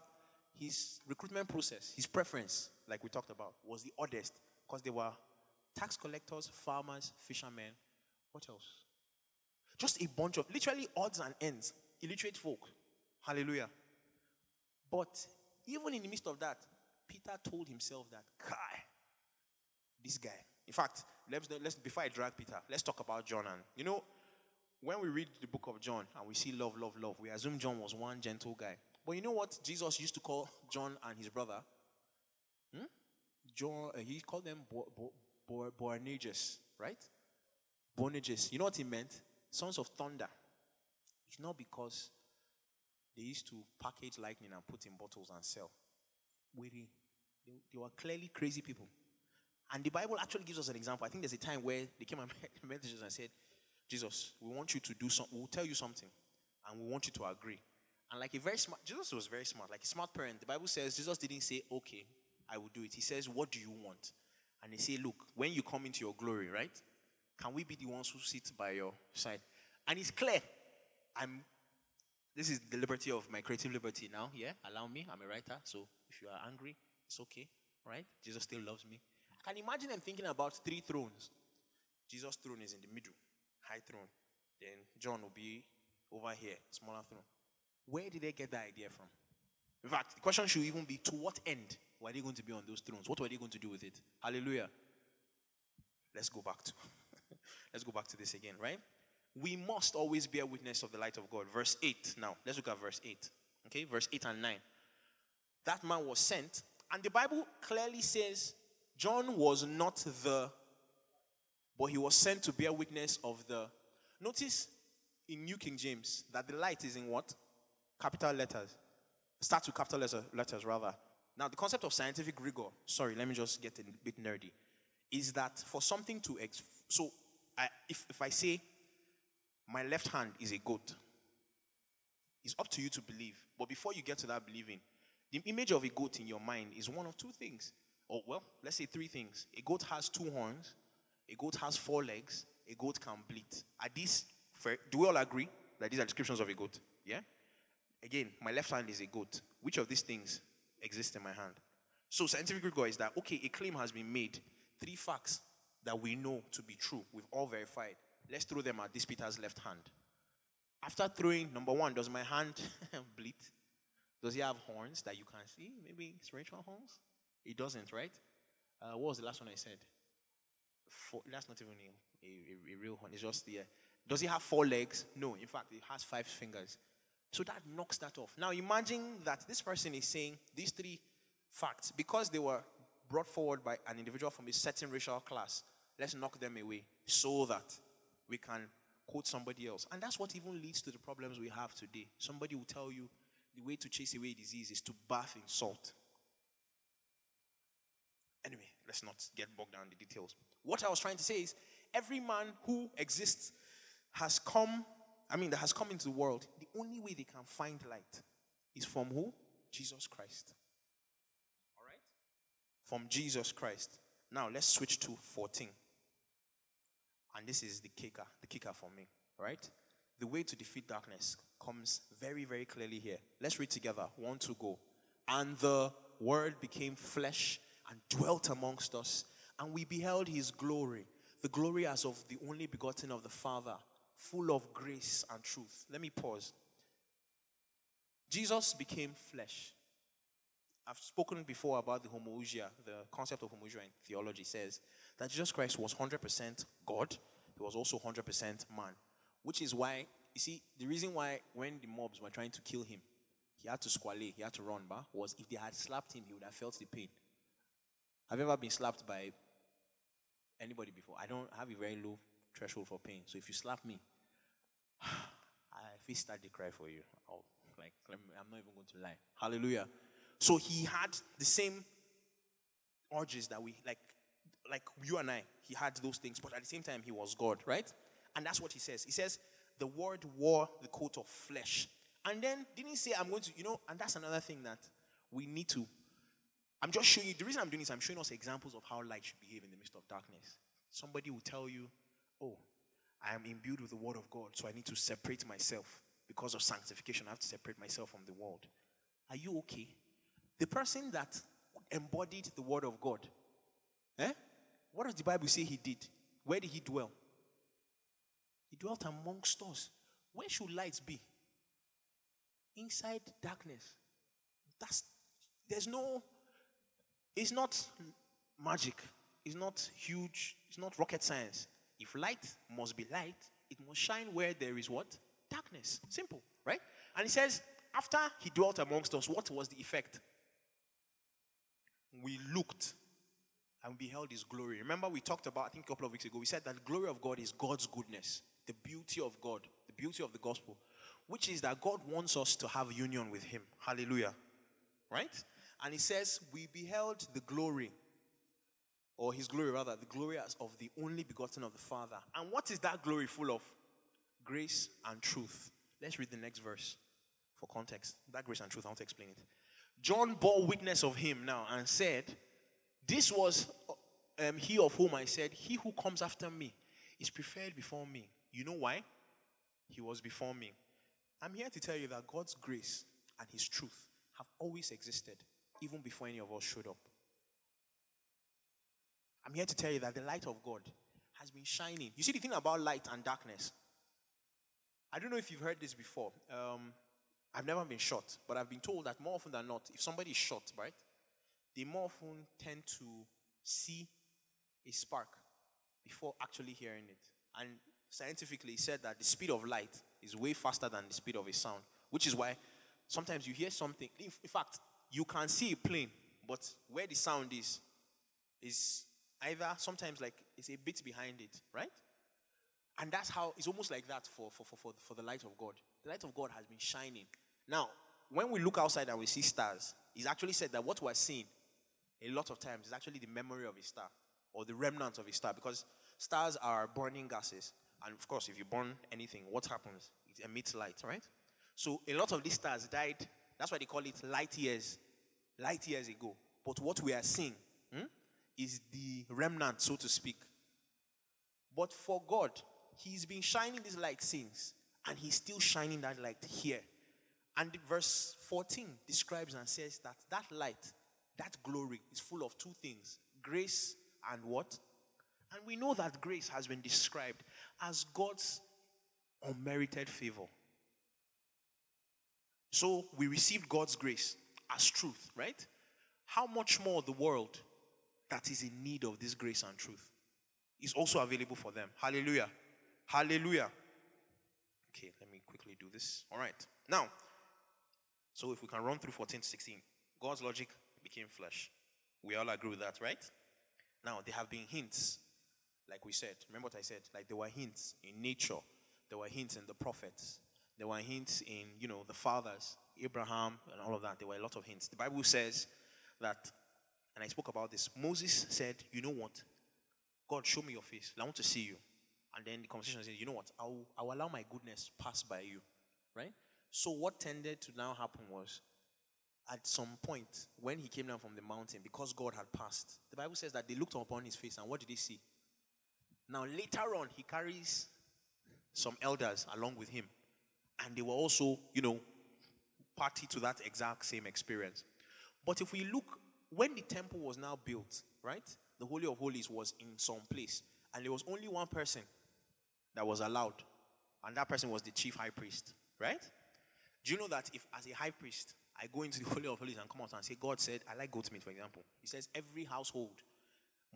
his recruitment process, his preference, like we talked about, was the oddest because they were tax collectors, farmers, fishermen. What else? Just a bunch of literally odds and ends, illiterate folk. Hallelujah. But even in the midst of that, Peter told himself that, Kai, this guy. In fact, let's, let's before I drag Peter, let's talk about John. And you know, when we read the book of John and we see love, love, love, we assume John was one gentle guy. But you know what Jesus used to call John and his brother? Hmm? John, uh, he called them Bo- Bo- Bo- Boanerges, right? Boanerges. You know what he meant? Sons of thunder. It's not because they used to package lightning and put in bottles and sell. They, they were clearly crazy people. And the Bible actually gives us an example. I think there's a time where they came and met Jesus and said, Jesus, we want you to do something. We'll tell you something. And we want you to agree. And like a very smart, Jesus was very smart. Like a smart parent, the Bible says Jesus didn't say, okay, I will do it. He says, what do you want? And they say, look, when you come into your glory, right? Can we be the ones who sit by your side? And it's clear. I'm this is the liberty of my creative liberty now. Yeah, allow me. I'm a writer. So if you are angry, it's okay. Right? Jesus still loves me. I can imagine them thinking about three thrones. Jesus' throne is in the middle, high throne. Then John will be over here, smaller throne. Where did they get that idea from? In fact, the question should even be to what end were they going to be on those thrones? What were they going to do with it? Hallelujah. Let's go back to let's go back to this again, right? we must always bear witness of the light of God. Verse 8 now. Let's look at verse 8. Okay, verse 8 and 9. That man was sent, and the Bible clearly says John was not the, but he was sent to bear witness of the. Notice in New King James that the light is in what? Capital letters. Starts with capital letter, letters, rather. Now, the concept of scientific rigor, sorry, let me just get a bit nerdy, is that for something to, ex- so I, if, if I say my left hand is a goat. It's up to you to believe. But before you get to that believing, the image of a goat in your mind is one of two things. Or, well, let's say three things. A goat has two horns, a goat has four legs, a goat can bleat. Are these, do we all agree that these are descriptions of a goat? Yeah? Again, my left hand is a goat. Which of these things exist in my hand? So, scientific rigor is that, okay, a claim has been made. Three facts that we know to be true, we've all verified. Let's throw them at this Peter's left hand. After throwing, number one, does my hand bleed? Does he have horns that you can see? Maybe spiritual horns? It doesn't, right? Uh, what was the last one I said? Four, that's not even a, a, a, real horn. It's just the. Uh, does he have four legs? No. In fact, he has five fingers. So that knocks that off. Now imagine that this person is saying these three facts because they were brought forward by an individual from a certain racial class. Let's knock them away so that we can quote somebody else. And that's what even leads to the problems we have today. Somebody will tell you the way to chase away disease is to bath in salt. Anyway, let's not get bogged down in the details. What I was trying to say is every man who exists has come, I mean, that has come into the world, only way they can find light is from who? Jesus Christ. All right? From Jesus Christ. Now let's switch to 14. And this is the kicker, the kicker for me, right? The way to defeat darkness comes very, very clearly here. Let's read together. One, two, go. And the word became flesh and dwelt amongst us, and we beheld his glory, the glory as of the only begotten of the Father, full of grace and truth. Let me pause. Jesus became flesh. I've spoken before about the homoousia, the concept of homoousia in theology says that Jesus Christ was 100% God, he was also 100% man. Which is why, you see, the reason why when the mobs were trying to kill him, he had to squale, he had to run, but was if they had slapped him, he would have felt the pain. Have you ever been slapped by anybody before? I don't have a very low threshold for pain. So if you slap me, I feel start to cry for you. I'll, like I'm not even going to lie. Hallelujah. So he had the same urges that we like like you and I, he had those things, but at the same time, he was God, right? And that's what he says. He says, the word wore the coat of flesh. And then didn't he say, I'm going to, you know, and that's another thing that we need to. I'm just showing you, the reason I'm doing this, I'm showing us examples of how light should behave in the midst of darkness. Somebody will tell you, oh, I am imbued with the word of God, so I need to separate myself because of sanctification. I have to separate myself from the world. Are you okay? The person that embodied the word of God, eh? What does the Bible say he did? Where did he dwell? He dwelt amongst us. Where should lights be? Inside darkness. That's there's no it's not magic. It's not huge. It's not rocket science. If light must be light, it must shine where there is what? Darkness. Simple, right? And he says, after he dwelt amongst us, what was the effect? We looked and beheld his glory. Remember, we talked about, I think a couple of weeks ago, we said that the glory of God is God's goodness, the beauty of God, the beauty of the gospel, which is that God wants us to have union with him. Hallelujah. Right? And he says, We beheld the glory, or his glory rather, the glory of the only begotten of the Father. And what is that glory full of? Grace and truth. Let's read the next verse for context. That grace and truth, I want to explain it. John bore witness of him now and said, this was um, he of whom I said, He who comes after me is preferred before me. You know why? He was before me. I'm here to tell you that God's grace and His truth have always existed, even before any of us showed up. I'm here to tell you that the light of God has been shining. You see, the thing about light and darkness, I don't know if you've heard this before. Um, I've never been shot, but I've been told that more often than not, if somebody is shot, right, they more often tend to see a spark before actually hearing it. And scientifically, said that the speed of light is way faster than the speed of a sound, which is why sometimes you hear something. In, fact, you can see a plane, but where the sound is, is either sometimes like it's a bit behind it, right? And that's how it's almost like that for, for, for, for, the light of God. The light of God has been shining. Now, when we look outside and we see stars, it's actually said that what we're seeing a lot of times is actually the memory of a star or the remnant of a star because stars are burning gases. And of course, if you burn anything, what happens? It emits light, right? So a lot of these stars died. That's why they call it light years, light years ago. But what we are seeing hmm, is the remnant, so to speak. But for God, He's been shining this light since, and He's still shining that light here. And verse 14 describes and says that that light that glory is full of two things grace and what? And we know that grace has been described as God's unmerited favor. So we received God's grace as truth, right? How much more the world that is in need of this grace and truth is also available for them. Hallelujah. Hallelujah. Okay, let me quickly do this. All right. Now, so if we can run through 14 to 16, God's logic became flesh. We all agree with that, right? Now, there have been hints, like we said. Remember what I said? Like there were hints in nature, there were hints in the prophets, there were hints in, you know, the fathers, Abraham, and all of that. There were a lot of hints. The Bible says that, and I spoke about this. Moses said, You know what? God, show me your face. I want to see you. And then the conversation said, You know what? I'll, I'll allow my goodness pass by you. Right? So, what tended to now happen was at some point when he came down from the mountain because God had passed. The Bible says that they looked upon his face and what did they see? Now, later on, he carries some elders along with him, and they were also, you know, party to that exact same experience. But if we look, when the temple was now built, right, the Holy of Holies was in some place, and there was only one person that was allowed, and that person was the chief high priest, right? Do you know that if, as a high priest, I go into the Holy of Holies and come out and say, God said, I like goat meat, for example. He says, every household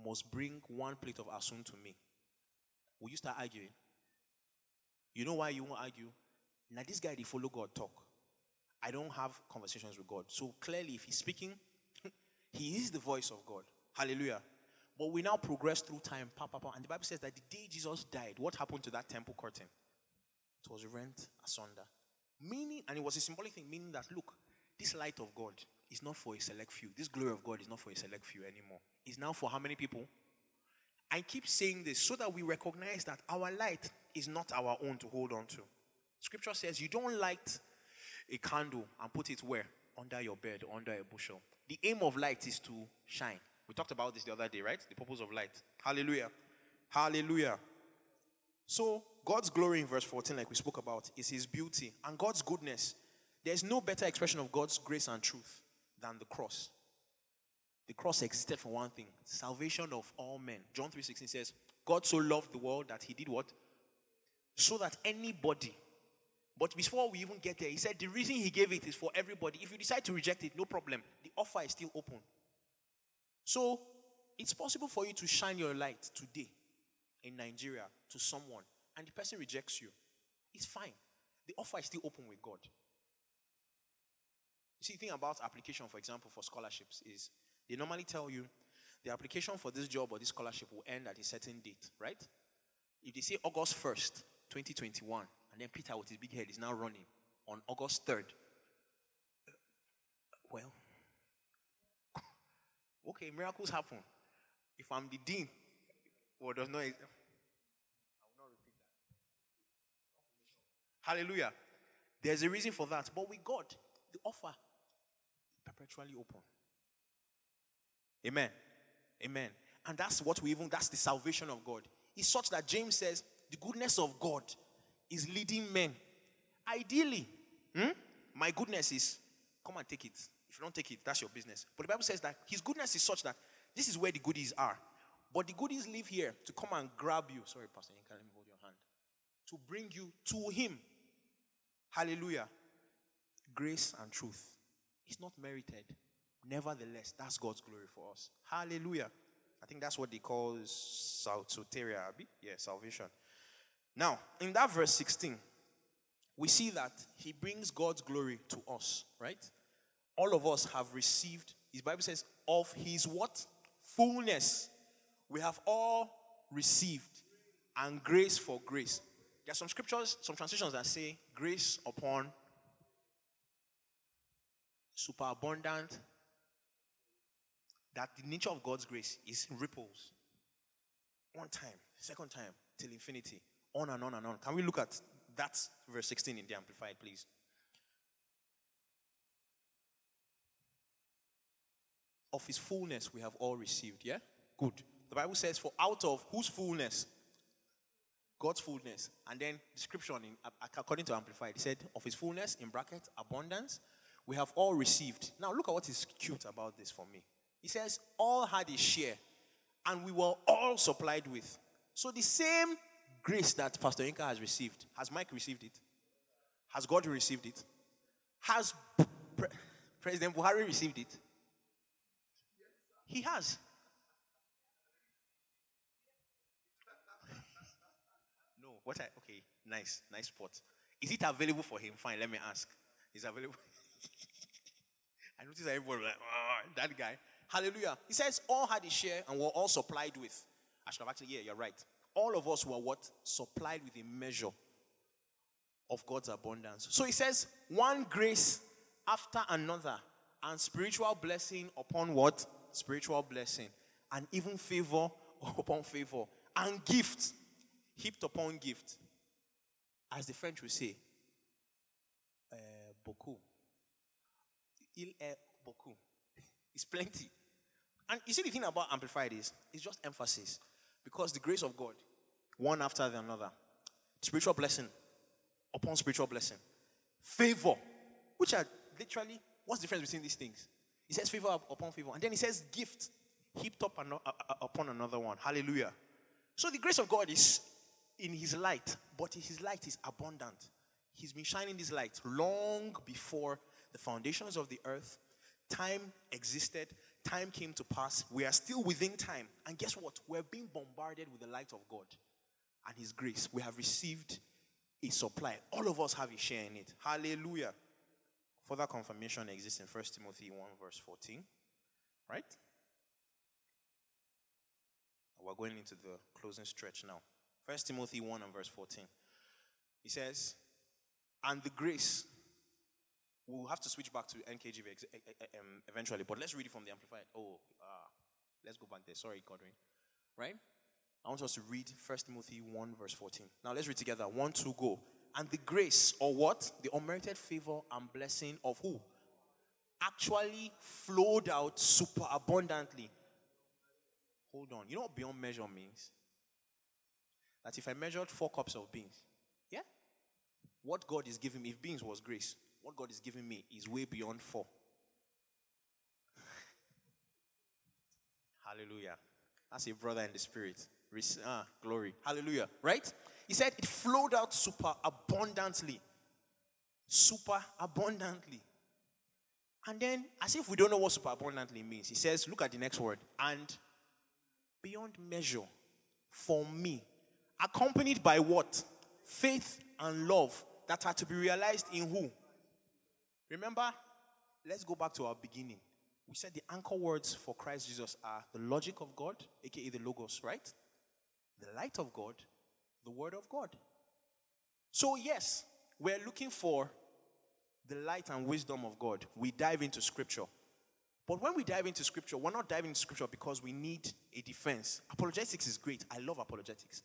must bring one plate of asun to me. Will you start arguing? You know why you won't argue? Now, this guy, they follow God talk. I don't have conversations with God. So clearly, if He's speaking, He is the voice of God. Hallelujah. But we now progress through time, pa, pa, pa, and the Bible says that the day Jesus died, what happened to that temple curtain? It was rent asunder. Meaning, and it was a symbolic thing, meaning that look, this light of God is not for a select few. This glory of God is not for a select few anymore. It's now for how many people? I keep saying this so that we recognize that our light is not our own to hold on to. Scripture says you don't light a candle and put it where? Under your bed, under a bushel. The aim of light is to shine. We talked about this the other day, right? The purpose of light. Hallelujah. Hallelujah. So, God's glory in verse 14, like we spoke about, is His beauty and God's goodness. There's no better expression of God's grace and truth than the cross. The cross existed for one thing salvation of all men. John 3:16 says, God so loved the world that He did what? So that anybody but before we even get there, he said the reason he gave it is for everybody. If you decide to reject it, no problem. The offer is still open. So it's possible for you to shine your light today in Nigeria to someone and the person rejects you. It's fine. The offer is still open with God. You see, the thing about application, for example, for scholarships is they normally tell you the application for this job or this scholarship will end at a certain date, right? If they say August 1st, 2021, and then Peter, with his big head, is now running on August 3rd. Well, okay, miracles happen. If I'm the dean, what does not. I will not repeat that. Hallelujah. There's a reason for that. But with God, the offer perpetually open. Amen. Amen. And that's what we even, that's the salvation of God. It's such that James says, the goodness of God is leading men. Ideally, hmm? my goodness is come and take it. You don't take it, that's your business. But the Bible says that his goodness is such that this is where the goodies are. But the goodies live here to come and grab you. Sorry, Pastor, you can let me hold your hand. To bring you to him. Hallelujah. Grace and truth. It's not merited. Nevertheless, that's God's glory for us. Hallelujah. I think that's what they call soteria. Yeah, salvation. Now, in that verse 16, we see that he brings God's glory to us, right? All of us have received, his Bible says, of his what? Fullness. We have all received and grace for grace. There are some scriptures, some translations that say grace upon superabundant, that the nature of God's grace is ripples. One time, second time, till infinity. On and on and on. Can we look at that verse 16 in the Amplified, please? Of his fullness we have all received, yeah? Good. The Bible says, For out of whose fullness? God's fullness. And then description in according to Amplified, he said, Of his fullness, in bracket, abundance, we have all received. Now look at what is cute about this for me. He says, All had a share, and we were all supplied with. So the same grace that Pastor Yinka has received, has Mike received it? Has God received it? Has Pre- President Buhari received it? He has. no, what I okay, nice, nice spot. Is it available for him? Fine, let me ask. Is available? I noticed everyone like, oh, that guy. Hallelujah. He says, all had a share and were all supplied with. I should have actually, yeah, you're right all of us were what? Supplied with a measure of God's abundance. So he says, one grace after another, and spiritual blessing upon what? Spiritual blessing. And even favor upon favor. And gift heaped upon gift. As the French will say, uh, beaucoup. Il est beaucoup. It's plenty. And you see, the thing about Amplified is, it's just emphasis. Because the grace of God one after the another. Spiritual blessing upon spiritual blessing. Favor, which are literally, what's the difference between these things? He says favor upon favor. And then he says gift heaped up upon another one. Hallelujah. So the grace of God is in his light, but his light is abundant. He's been shining this light long before the foundations of the earth. Time existed, time came to pass. We are still within time. And guess what? We're being bombarded with the light of God and His grace. We have received a supply. All of us have a share in it. Hallelujah. Further confirmation exists in 1 Timothy 1, verse 14. Right? We're going into the closing stretch now. 1 Timothy 1 and verse 14. He says, And the grace, we'll have to switch back to NKJV um, eventually, but let's read it from the Amplified. Oh, uh, let's go back there. Sorry, Godwin. Right? I want us to read 1 Timothy 1, verse 14. Now let's read together. One, two, go. And the grace, or what? The unmerited favor and blessing of who? Actually flowed out super abundantly. Hold on. You know what beyond measure means? That if I measured four cups of beans, yeah? What God is giving me, if beans was grace, what God is giving me is way beyond four. Hallelujah. That's a brother in the spirit. Ah, glory. Hallelujah. Right? He said it flowed out super abundantly. Super abundantly. And then, as if we don't know what super abundantly means, he says, look at the next word. And beyond measure for me. Accompanied by what? Faith and love that are to be realized in who? Remember, let's go back to our beginning. We said the anchor words for Christ Jesus are the logic of God, aka the Logos, right? the light of God, the Word of God. So, yes, we're looking for the light and wisdom of God. We dive into Scripture. But when we dive into Scripture, we're not diving into Scripture because we need a defense. Apologetics is great. I love apologetics.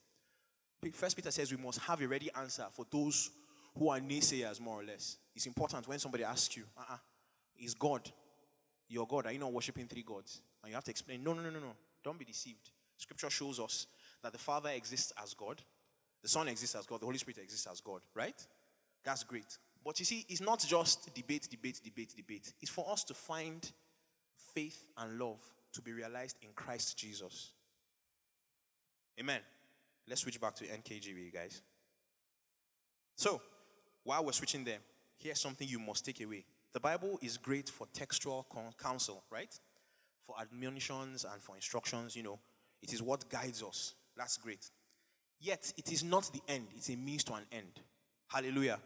First Peter says we must have a ready answer for those who are naysayers, more or less. It's important when somebody asks you, uh-uh, is God your God? Are you not worshiping three gods? And you have to explain, no, no, no, no, no. Don't be deceived. Scripture shows us that the Father exists as God, the Son exists as God, the Holy Spirit exists as God, right? That's great. But you see, it's not just debate, debate, debate, debate. It's for us to find faith and love to be realized in Christ Jesus. Amen. Let's switch back to NKJV, guys. So, while we're switching there, here's something you must take away. The Bible is great for textual counsel, right? For admonitions and for instructions, you know. It is what guides us. That's great. Yet, it is not the end, it's a means to an end. Hallelujah.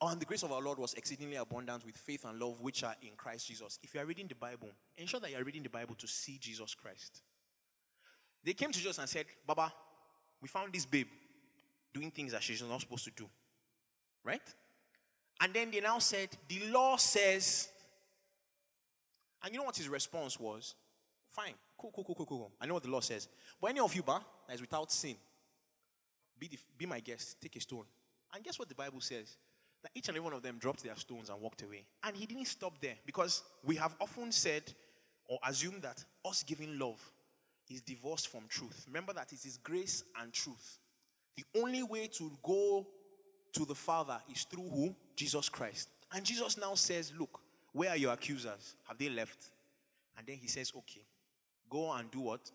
Oh, and the grace of our Lord was exceedingly abundant with faith and love which are in Christ Jesus. If you are reading the Bible, ensure that you are reading the Bible to see Jesus Christ. They came to Jesus and said, Baba, we found this babe doing things that she's not supposed to do. Right? And then they now said, The law says. And you know what his response was? Fine. Cool, cool, cool, cool, cool. I know what the law says. But any of you, bah, that is without sin, be, the, be my guest, take a stone. And guess what the Bible says? That each and every one of them dropped their stones and walked away. And he didn't stop there because we have often said or assumed that us giving love is divorced from truth. Remember that it is grace and truth. The only way to go to the Father is through who? Jesus Christ. And Jesus now says, Look, where are your accusers? Have they left? And then he says, Okay, Go and do what?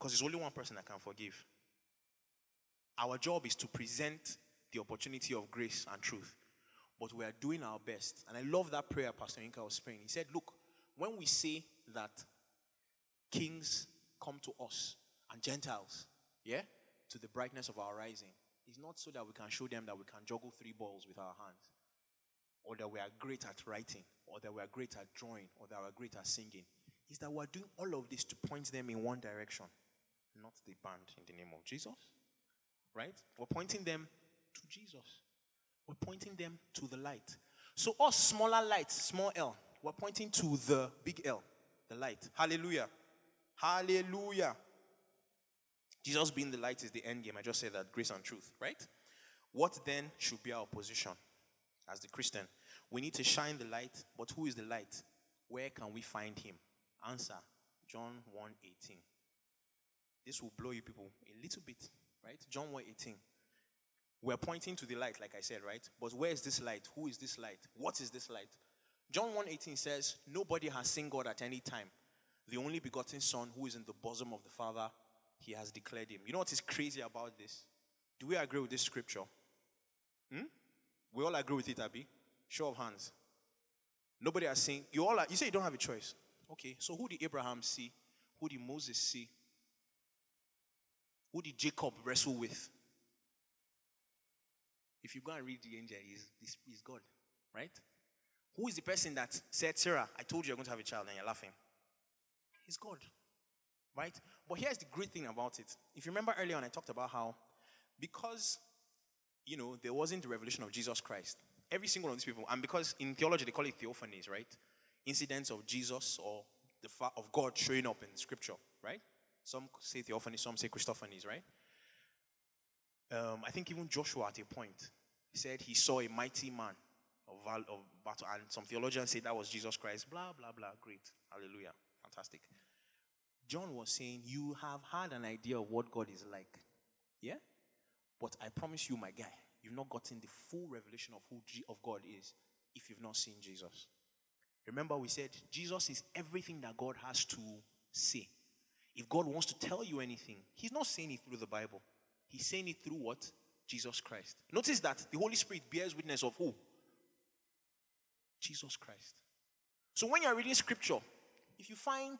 Because there's only one person that can forgive. Our job is to present the opportunity of grace and truth. But we are doing our best. And I love that prayer Pastor Yinka was praying. He said, Look, when we say that kings come to us and Gentiles, yeah, to the brightness of our rising, it's not so that we can show them that we can juggle three balls with our hands, or that we are great at writing, or that we're great at drawing, or that we're great at singing, is that we're doing all of this to point them in one direction, not the band in the name of Jesus. Right? We're pointing them to Jesus. We're pointing them to the light. So, us smaller lights, small L, we're pointing to the big L, the light. Hallelujah. Hallelujah. Jesus being the light is the end game. I just said that grace and truth, right? What then should be our position as the Christian? We need to shine the light, but who is the light? Where can we find him? Answer John 1:18. This will blow you people a little bit, right? John 1:18. We're pointing to the light, like I said, right? But where is this light? Who is this light? What is this light? John 1:18 says, Nobody has seen God at any time. The only begotten Son who is in the bosom of the Father, he has declared him. You know what is crazy about this? Do we agree with this scripture? Hmm? We all agree with it, Abby? Show of hands. Nobody has seen. You all are, you say you don't have a choice. Okay, so who did Abraham see? Who did Moses see? Who did Jacob wrestle with? If you go and read the angel, he's, he's, God, right? Who is the person that said, Sarah, I told you you're going to have a child and you're laughing? He's God, right? But here's the great thing about it. If you remember earlier on, I talked about how because, you know, there wasn't the revelation of Jesus Christ, every single one of these people, and because in theology they call it theophanies, right? Incidents of Jesus or the fact of God showing up in scripture, right? Some say theophany, some say Christophanies, right? Um, I think even Joshua at a point said he saw a mighty man of, val- of battle, and some theologians say that was Jesus Christ. Blah blah blah. Great, hallelujah, fantastic. John was saying you have had an idea of what God is like, yeah, but I promise you, my guy, you've not gotten the full revelation of who G- of God is if you've not seen Jesus. Remember, we said Jesus is everything that God has to say. If God wants to tell you anything, He's not saying it through the Bible. He's saying it through what? Jesus Christ. Notice that the Holy Spirit bears witness of who? Jesus Christ. So when you're reading scripture, if you find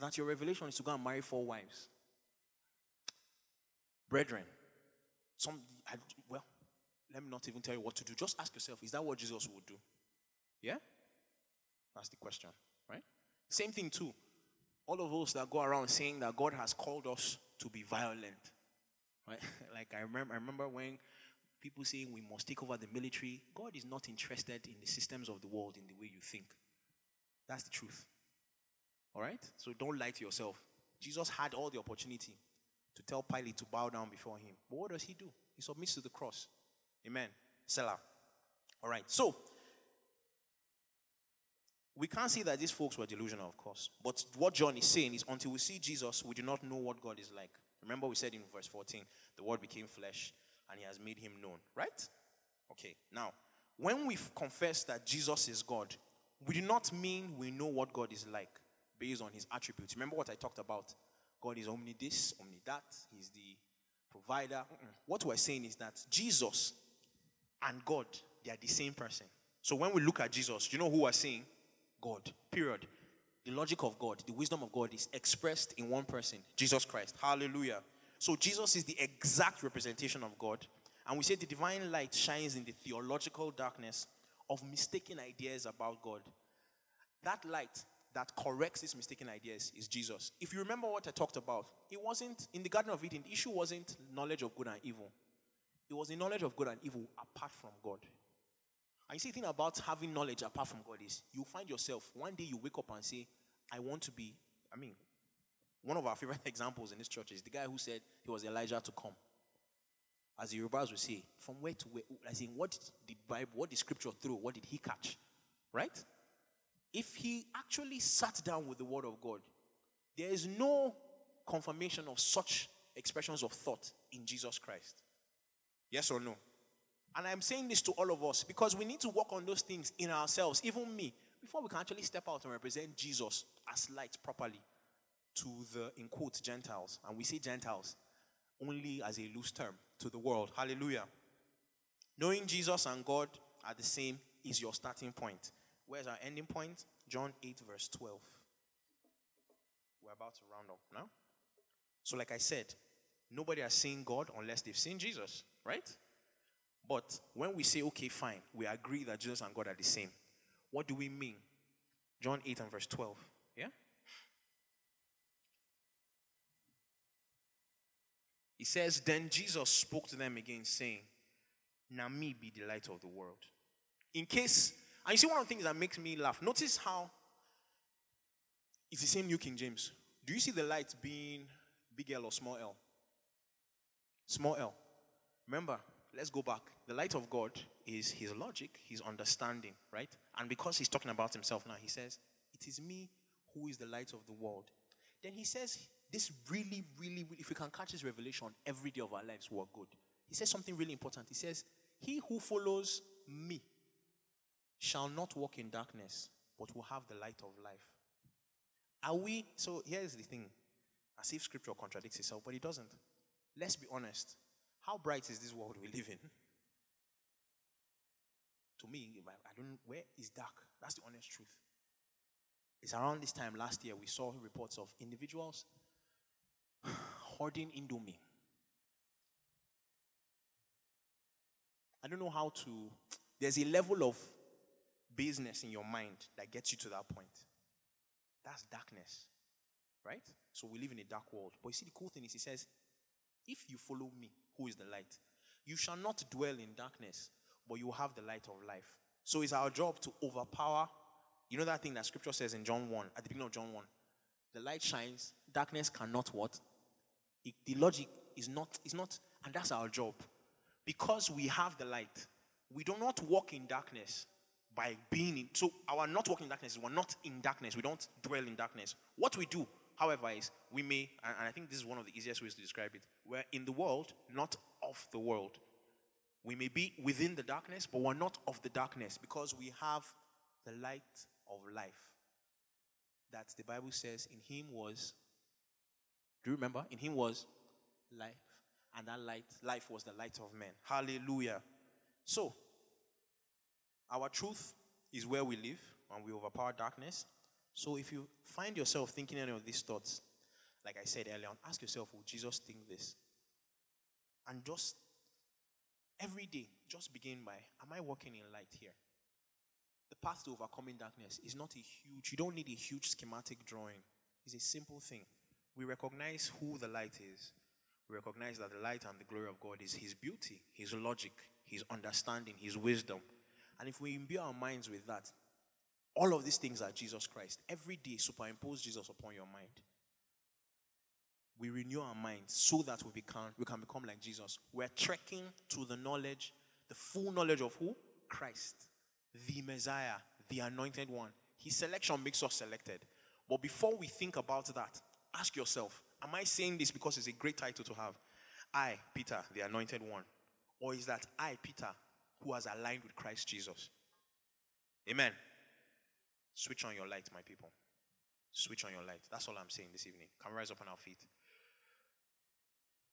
that your revelation is to go and marry four wives, brethren, some, I, well, let me not even tell you what to do. Just ask yourself, is that what Jesus would do? Yeah? That's the question, right? Same thing, too. All of us that go around saying that God has called us to be violent, right? like I remember, I remember when people saying we must take over the military. God is not interested in the systems of the world in the way you think. That's the truth. All right? So don't lie to yourself. Jesus had all the opportunity to tell Pilate to bow down before him. But what does he do? He submits to the cross. Amen. Selah. All right. So, we can't see that these folks were delusional, of course. But what John is saying is until we see Jesus, we do not know what God is like. Remember, we said in verse 14, the word became flesh and he has made him known, right? Okay, now, when we confess that Jesus is God, we do not mean we know what God is like based on his attributes. Remember what I talked about? God is omni this, omni that, he's the provider. Mm-mm. What we're saying is that Jesus and God, they are the same person. So when we look at Jesus, you know who we're saying? God. Period. The logic of God, the wisdom of God is expressed in one person, Jesus Christ. Hallelujah. So Jesus is the exact representation of God. And we say the divine light shines in the theological darkness of mistaken ideas about God. That light that corrects these mistaken ideas is Jesus. If you remember what I talked about, it wasn't in the Garden of Eden, the issue wasn't knowledge of good and evil. It was the knowledge of good and evil apart from God. And you see, thing about having knowledge apart from God is you find yourself, one day you wake up and say, I want to be, I mean, one of our favorite examples in this church is the guy who said he was Elijah to come. As the Yorubas would say, from where to where, as in what did Bible, what did scripture throw, what did he catch? Right? If he actually sat down with the word of God, there is no confirmation of such expressions of thought in Jesus Christ. Yes or no? And I'm saying this to all of us because we need to work on those things in ourselves, even me, before we can actually step out and represent Jesus as light properly to the, in quotes, Gentiles. And we say Gentiles only as a loose term to the world. Hallelujah. Knowing Jesus and God are the same is your starting point. Where's our ending point? John 8, verse 12. We're about to round up now. So, like I said, nobody has seen God unless they've seen Jesus, right? But when we say, okay, fine, we agree that Jesus and God are the same, what do we mean? John 8 and verse 12. Yeah? He says, Then Jesus spoke to them again, saying, Now me be the light of the world. In case, and you see one of the things that makes me laugh, notice how it's the same New King James. Do you see the light being big L or small l? Small l. Remember, let's go back. The light of God is his logic, his understanding, right? And because he's talking about himself now, he says, It is me who is the light of the world. Then he says, This really, really, really, if we can catch this revelation every day of our lives, we're good. He says something really important. He says, He who follows me shall not walk in darkness, but will have the light of life. Are we? So here's the thing as if scripture contradicts itself, but it doesn't. Let's be honest. How bright is this world we live in? To me, I don't where is dark? That's the honest truth. It's around this time last year we saw reports of individuals hoarding Indomie. I don't know how to. There's a level of business in your mind that gets you to that point. That's darkness. Right? So we live in a dark world. But you see, the cool thing is, he says, If you follow me, who is the light, you shall not dwell in darkness, but you will have the light of life. So it's our job to overpower. You know that thing that scripture says in John 1, at the beginning of John 1. The light shines, darkness cannot what? It, the logic is not, is not, and that's our job. Because we have the light, we do not walk in darkness by being in. So our not walking in darkness is we're not in darkness. We don't dwell in darkness. What we do, however, is we may, and I think this is one of the easiest ways to describe it. We're in the world, not of the world. We may be within the darkness, but we're not of the darkness because we have the light of life. That the Bible says in him was, do you remember? In him was life. And that light, life was the light of men. Hallelujah. So, our truth is where we live and we overpower darkness. So, if you find yourself thinking any of these thoughts, like I said earlier on, ask yourself, will Jesus think this? And just every day, just begin by, am I walking in light here? The path to overcoming darkness is not a huge, you don't need a huge schematic drawing. It's a simple thing. We recognize who the light is. We recognize that the light and the glory of God is His beauty, His logic, His understanding, His wisdom. And if we imbue our minds with that, all of these things are Jesus Christ. Every day, superimpose Jesus upon your mind. We renew our minds so that we become we can become like Jesus. We're trekking to the knowledge, the full knowledge of who? Christ, the Messiah, the anointed one. His selection makes us selected. But before we think about that, ask yourself, am I saying this because it's a great title to have? I, Peter, the anointed one. Or is that I, Peter, who has aligned with Christ Jesus. Amen. Switch on your light, my people. Switch on your light. That's all I'm saying this evening. Come rise up on our feet.